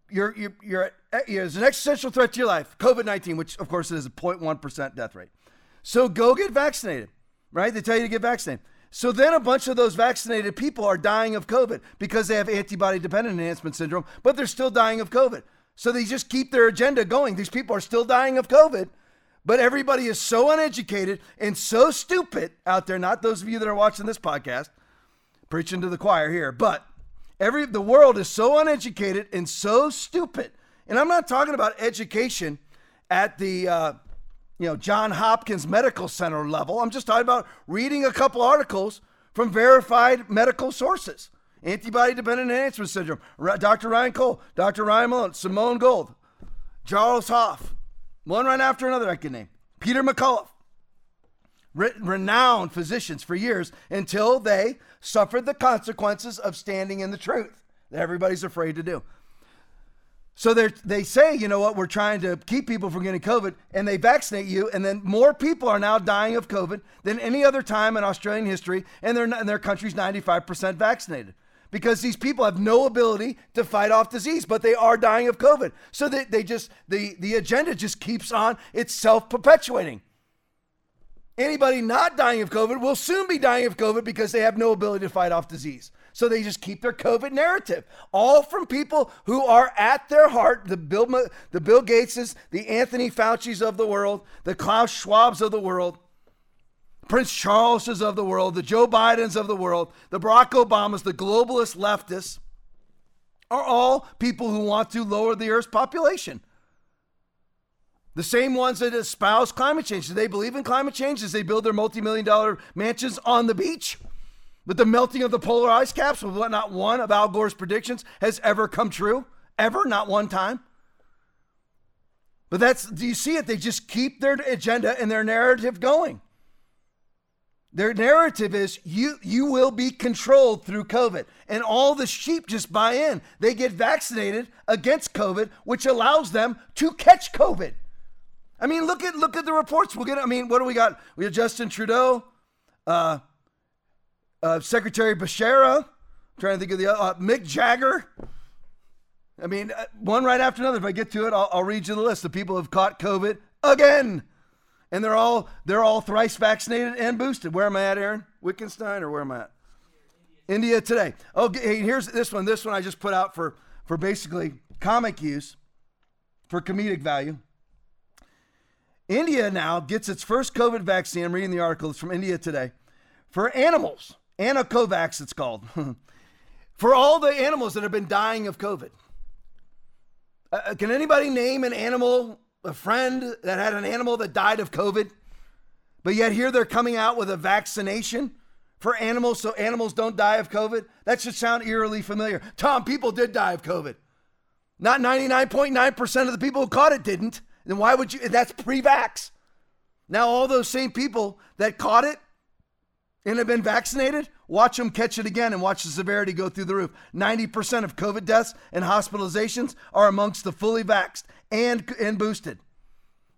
S1: you're you're you're eh, there's an existential threat to your life, COVID nineteen, which of course is a 0.1 percent death rate. So go get vaccinated right? They tell you to get vaccinated. So then a bunch of those vaccinated people are dying of COVID because they have antibody dependent enhancement syndrome, but they're still dying of COVID. So they just keep their agenda going. These people are still dying of COVID, but everybody is so uneducated and so stupid out there. Not those of you that are watching this podcast, preaching to the choir here, but every the world is so uneducated and so stupid. And I'm not talking about education at the uh, you know, John Hopkins Medical Center level. I'm just talking about reading a couple articles from verified medical sources. Antibody dependent enhancement syndrome. Dr. Ryan Cole, Dr. Ryan Malone, Simone Gold, Charles Hoffe, one right after another I can name. Peter McCullough. Re- renowned physicians for years until they suffered the consequences of standing in the truth that everybody's afraid to do. So they they say, you know what, we're trying to keep people from getting COVID, and they vaccinate you, and then more people are now dying of COVID than any other time in Australian history, and, and their country's 95% vaccinated because these people have no ability to fight off disease, but they are dying of COVID. So they, they just the the agenda just keeps on, it's self-perpetuating. Anybody not dying of COVID will soon be dying of COVID because they have no ability to fight off disease. So they just keep their COVID narrative, all from people who are at their heart the Bill, the Bill Gateses, the Anthony Fauci's of the world, the Klaus Schwabs of the world, Prince Charleses of the world, the Joe Bidens of the world, the Barack Obamas, the globalist leftists, are all people who want to lower the Earth's population. The same ones that espouse climate change. Do they believe in climate change as they build their multi million dollar mansions on the beach? With the melting of the polar ice caps, with what not one of Al Gore's predictions has ever come true, ever, not one time. But that's, do you see it? They just keep their agenda and their narrative going. Their narrative is you you will be controlled through COVID. And all the sheep just buy in. They get vaccinated against COVID, which allows them to catch COVID. I mean, look at look at the reports. We'll get I mean, what do we got? We have Justin Trudeau, uh, uh, Secretary Becerra. I'm trying to think of the uh, Mick Jagger. I mean, uh, one right after another. If I get to it, I'll, I'll read you the list of people have caught COVID again, and they're all they're all thrice vaccinated and boosted. Where am I at, Aaron? Wittgenstein, or where am I at? India today. Okay, here's this one. This one I just put out for for basically comic use, for comedic value. India now gets its first COVID vaccine. I'm reading the article. It's from India today for animals. Ancovax, it's called, for all the animals that have been dying of COVID. Uh, uh, can anybody name an animal, a friend that had an animal that died of COVID? But yet here they're coming out with a vaccination for animals so animals don't die of COVID? That should sound eerily familiar. Tom, people did die of COVID. Not 99.9% of the people who caught it didn't. Then why would you? That's pre vax. Now, all those same people that caught it and have been vaccinated, watch them catch it again and watch the severity go through the roof. 90% of COVID deaths and hospitalizations are amongst the fully vaxxed and, and boosted.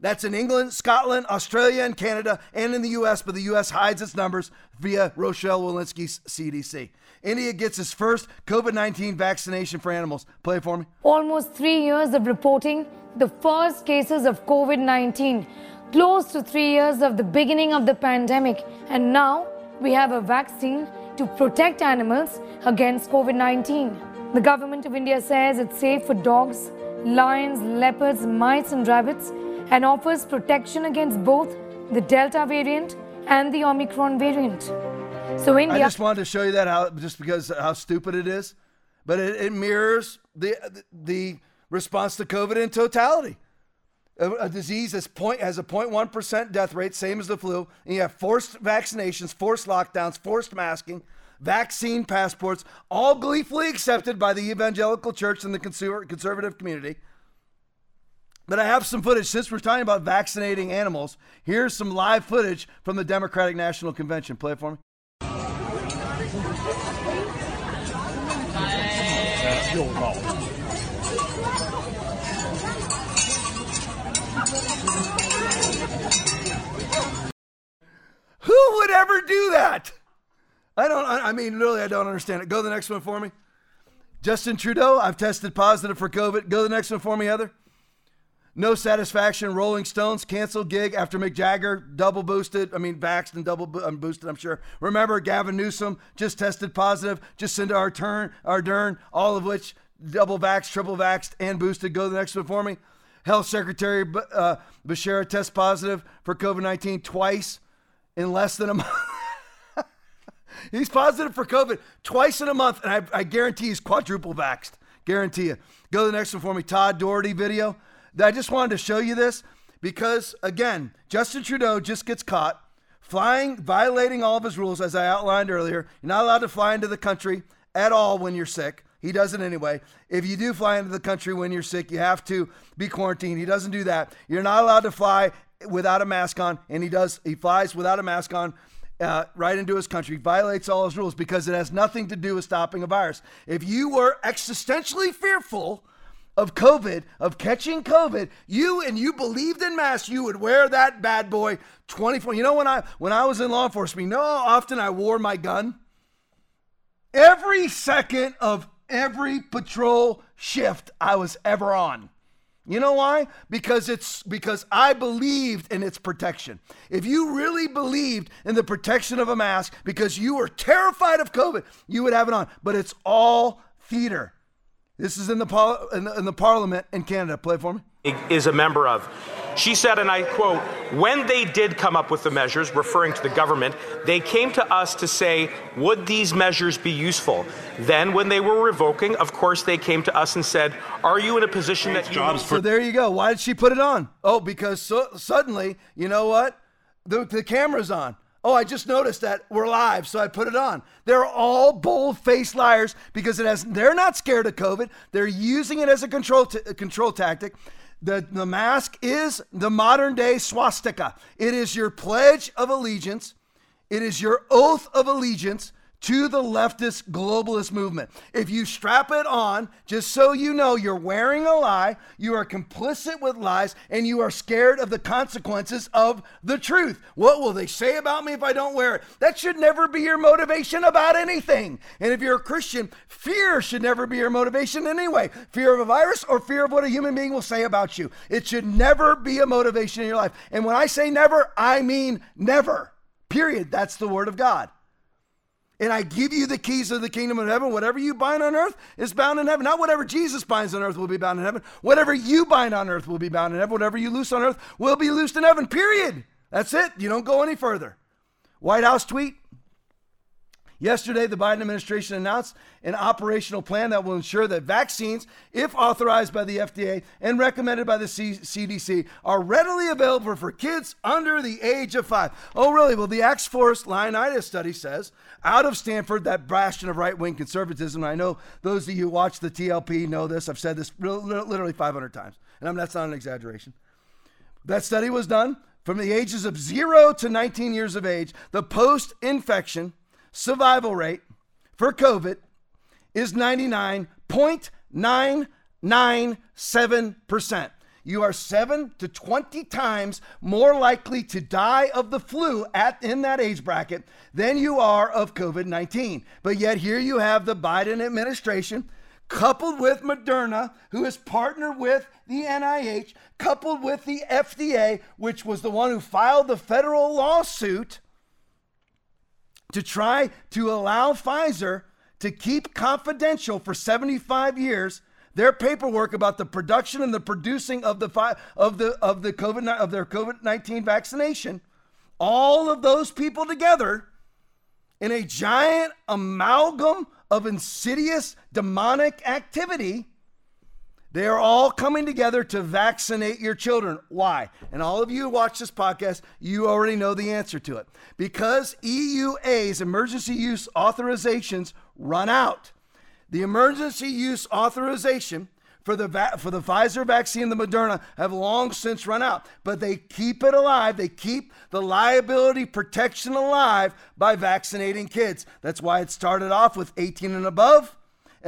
S1: That's in England, Scotland, Australia, and Canada, and in the U.S., but the U.S. hides its numbers via Rochelle Walensky's CDC. India gets its first COVID 19 vaccination for animals. Play it for me.
S33: Almost three years of reporting the first cases of COVID 19, close to three years of the beginning of the pandemic, and now we have a vaccine to protect animals against COVID 19. The government of India says it's safe for dogs, lions, leopards, mice, and rabbits and offers protection against both the Delta variant and the Omicron variant. So India.
S1: I just wanted to show you that how just because how stupid it is, but it, it mirrors the the response to COVID in totality. A, disease that's point has a 0.1 percent death rate, same as the flu, and you have forced vaccinations, forced lockdowns, forced masking, vaccine passports, all gleefully accepted by the evangelical church and the conservative community. But I have some footage. Since we're talking about vaccinating animals, here's some live footage from the Democratic National Convention. Play it for me. Who would ever do that? I don't, I mean, literally, I don't understand it. Go to the next one for me. Justin Trudeau, I've tested positive for COVID. Go to the next one for me, Heather. No satisfaction. Rolling Stones canceled gig after Mick Jagger double boosted. I mean, vaxxed and double bo- um, boosted, I'm sure. Remember, Gavin Newsom just tested positive. Jacinda Ardern, Ardern, all of which double vaxxed, triple vaxxed, and boosted. Go to the next one for me. Health Secretary uh, Becerra test positive for COVID 19 twice in less than a month. he's positive for COVID twice in a month, and I, I guarantee he's quadruple vaxxed. Guarantee you. Go to the next one for me. Todd Doherty video. I just wanted to show you this because, again, Justin Trudeau just gets caught flying, violating all of his rules, as I outlined earlier. You're not allowed to fly into the country at all when you're sick. He does it anyway. If you do fly into the country when you're sick, you have to be quarantined. He doesn't do that. You're not allowed to fly without a mask on, and he does. He flies without a mask on. Uh, right into his country, violates all his rules because it has nothing to do with stopping a virus. If you were existentially fearful of COVID, of catching COVID, you and you believed in masks, you would wear that bad boy 24. You know when I when I was in law enforcement, you know how often I wore my gun? Every second of every patrol shift I was ever on. You know why? Because it's because I believed in its protection. If you really believed in the protection of a mask because you were terrified of COVID, you would have it on. But it's all theater. This is in the, in the, in the parliament in Canada. Play for me.
S34: Is a member of. She said, and I quote, when they did come up with the measures, referring to the government, they came to us to say, would these measures be useful? Then, when they were revoking, of course, they came to us and said, are you in a position that you.
S1: So there you go. Why did she put it on? Oh, because so, suddenly, you know what? The, the camera's on. Oh, I just noticed that we're live, so I put it on. They're all bold-faced liars because it has. They're not scared of COVID. They're using it as a control t- control tactic. The, the mask is the modern day swastika. It is your pledge of allegiance. It is your oath of allegiance to the leftist globalist movement. If you strap it on, just so you know, you're wearing a lie, you are complicit with lies, and you are scared of the consequences of the truth. What will they say about me if I don't wear it? That should never be your motivation about anything. And if you're a Christian, fear should never be your motivation anyway. Fear of a virus or fear of what a human being will say about you. It should never be a motivation in your life. And when I say never, I mean never. Period. That's the word of God and I give you the keys of the kingdom of heaven. Whatever you bind on earth is bound in heaven. Not whatever Jesus binds on earth will be bound in heaven. Whatever you bind on earth will be bound in heaven. Whatever you loose on earth will be loosed in heaven. Period. That's it. You don't go any further. White House tweet Yesterday, the Biden administration announced an operational plan that will ensure that vaccines, if authorized by the FDA and recommended by the C- CDC, are readily available for kids under the age of five. Oh, really? Well, the Forest Lionitis study says out of Stanford, that bastion of right wing conservatism. I know those of you who watch the TLP know this. I've said this literally 500 times, and I'm, that's not an exaggeration. That study was done from the ages of zero to 19 years of age. The post infection survival rate for COVID is 99.997%. you are 7 to 20 times more likely to die of the flu at in that age bracket than you are of COVID-19. But yet here you have the Biden administration coupled with Moderna, who is partnered with the NIH, coupled with the FDA, which was the one who filed the federal lawsuit to try to allow Pfizer to keep confidential for 75 years their paperwork about the production and the producing of the of the of the COVID of their COVID-19 vaccination. All of those people together in a giant amalgam of insidious demonic activity they are all coming together to vaccinate your children. Why? And all of you who watch this podcast, you already know the answer to it. Because EUA's emergency use authorizations run out. The emergency use authorization for the va- for the Pfizer vaccine and the Moderna have long since run out, but they keep it alive. They keep the liability protection alive by vaccinating kids. That's why it started off with 18 and above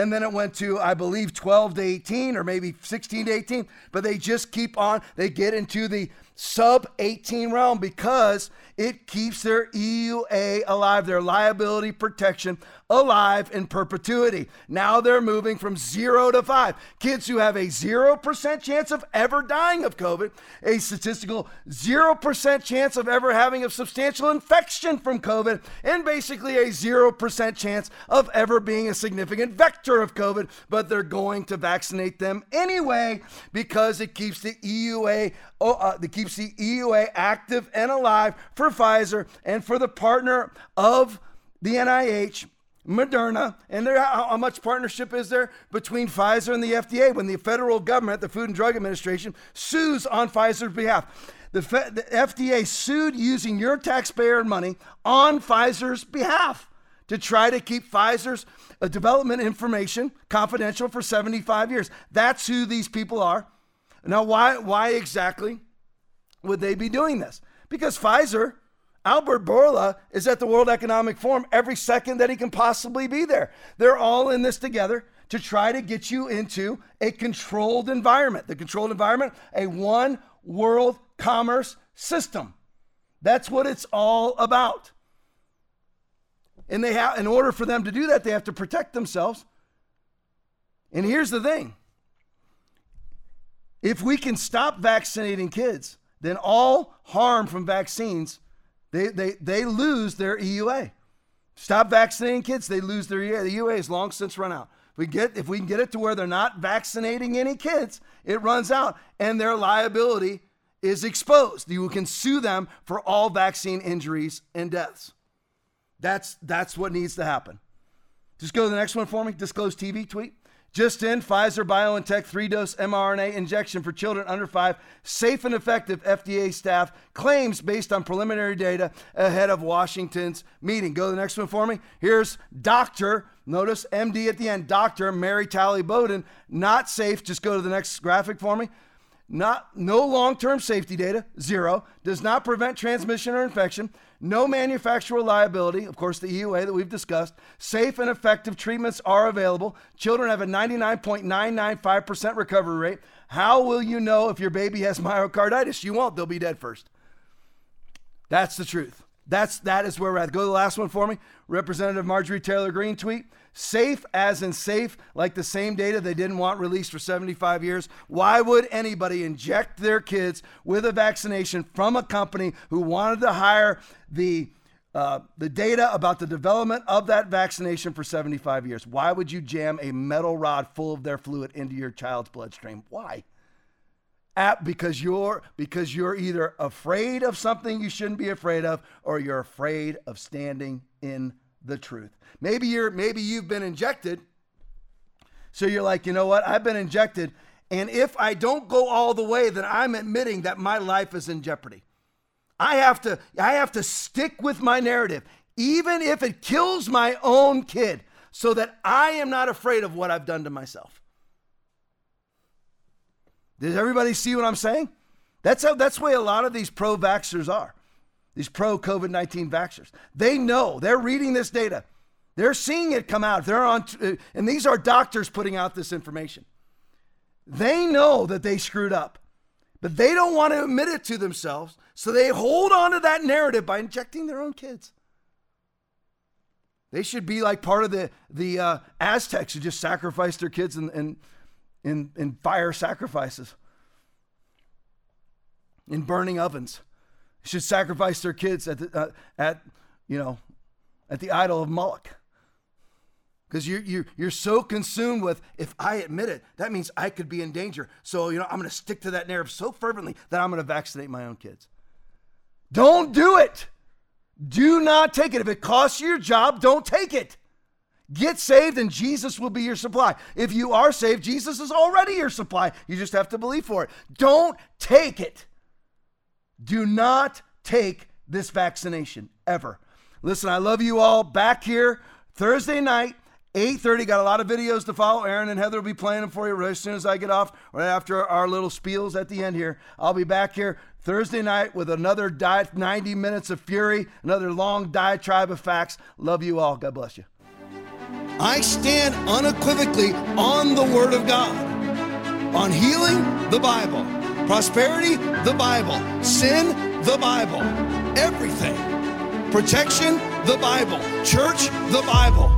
S1: and then it went to I believe 12 to 18 or maybe 16 to 18, but they just keep on they get into the sub 18 realm because it keeps their EUA alive, their liability protection alive in perpetuity. Now they're moving from zero to five. Kids who have a 0% chance of ever dying of COVID, a statistical 0% chance of ever having a substantial infection from COVID, and basically a 0% chance of ever being a significant vector of COVID, but they're going to vaccinate them anyway because it keeps the EUA oh, uh, that keeps the EUA active and alive for Pfizer and for the partner of the NIH Moderna, and there, how, how, much partnership is there between Pfizer and the FDA when the federal government, the Food and Drug Administration, sues on Pfizer's behalf? The, the FDA sued using your taxpayer money on Pfizer's behalf to try to keep Pfizer's uh, development information confidential for 75 years. That's who these people are. Now, why, why exactly would they be doing this? Because Pfizer Albert Bourla is at the World Economic Forum every second that he can possibly be there. They're all in this together to try to get you into a controlled environment. The controlled environment, a one world commerce system. That's what it's all about. And they have in order for them to do that, they have to protect themselves. And here's the thing. If we can stop vaccinating kids, then all harm from vaccines they, they, they lose their EUA. Stop vaccinating kids, they lose their EUA. The EUA is long since run out. If we, get, if we can get it to where they're not vaccinating any kids, it runs out and their liability is exposed. You can sue them for all vaccine injuries and deaths. That's, that's what needs to happen. Just go to the next one for me. Disclose TV tweet. Just in, Pfizer BioNTech three dose mRNA injection for children under five, safe and effective, FDA staff claims based on preliminary data ahead of Washington's meeting. Go to the next one for me. Here's Dr. Notice MD at the end, Dr. Mary Talley Bowden, not safe. Just go to the next graphic for me. Not, no long term safety data, zero, does not prevent transmission or infection no manufacturer liability, of course, the EUA that we've discussed. Safe and effective treatments are available. Children have a 99.995% recovery rate. How will you know if your baby has myocarditis? You won't, they'll be dead first. That's the truth. That's that is where we're at. Go to the last one for me. Representative Marjorie Taylor Greene tweet. Safe as in safe, like the same data they didn't want released for 75 years. Why would anybody inject their kids with a vaccination from a company who wanted to hire the uh, the data about the development of that vaccination for 75 years? Why would you jam a metal rod full of their fluid into your child's bloodstream? Why? At, because you're because you're either afraid of something you shouldn't be afraid of or you're afraid of standing in the truth. Maybe you're maybe you've been injected. So you're like, "You know what? I've been injected and if I don't go all the way, then I'm admitting that my life is in jeopardy. I have to I have to stick with my narrative even if it kills my own kid so that I am not afraid of what I've done to myself. Does everybody see what I'm saying? That's how that's the way a lot of these pro-vaxxers are. These pro-COVID-19 vaxxers. They know, they're reading this data. They're seeing it come out. They're on and these are doctors putting out this information. They know that they screwed up. But they don't want to admit it to themselves, so they hold on to that narrative by injecting their own kids. They should be like part of the the uh, Aztecs who just sacrificed their kids in, in in in fire sacrifices, in burning ovens. Should sacrifice their kids at the, uh, at you know at the idol of Moloch. Because you're, you're, you're so consumed with, if I admit it, that means I could be in danger. So, you know, I'm going to stick to that narrative so fervently that I'm going to vaccinate my own kids. Don't do it. Do not take it. If it costs you your job, don't take it. Get saved and Jesus will be your supply. If you are saved, Jesus is already your supply. You just have to believe for it. Don't take it. Do not take this vaccination ever. Listen, I love you all back here Thursday night. 8.30, got a lot of videos to follow. Aaron and Heather will be playing them for you right as soon as I get off, right after our little spiels at the end here. I'll be back here Thursday night with another diet, 90 minutes of fury, another long diatribe of facts. Love you all. God bless you. I stand unequivocally on the Word of God. On healing, the Bible. Prosperity, the Bible. Sin, the Bible. Everything. Protection, the Bible. Church, the Bible.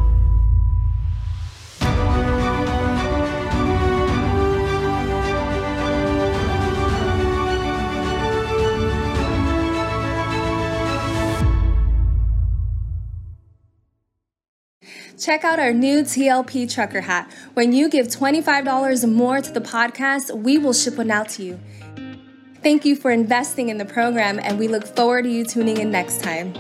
S35: Check out our new TLP trucker hat. When you give $25 more to the podcast, we will ship one out to you. Thank you for investing in the program, and we look forward to you tuning in next time.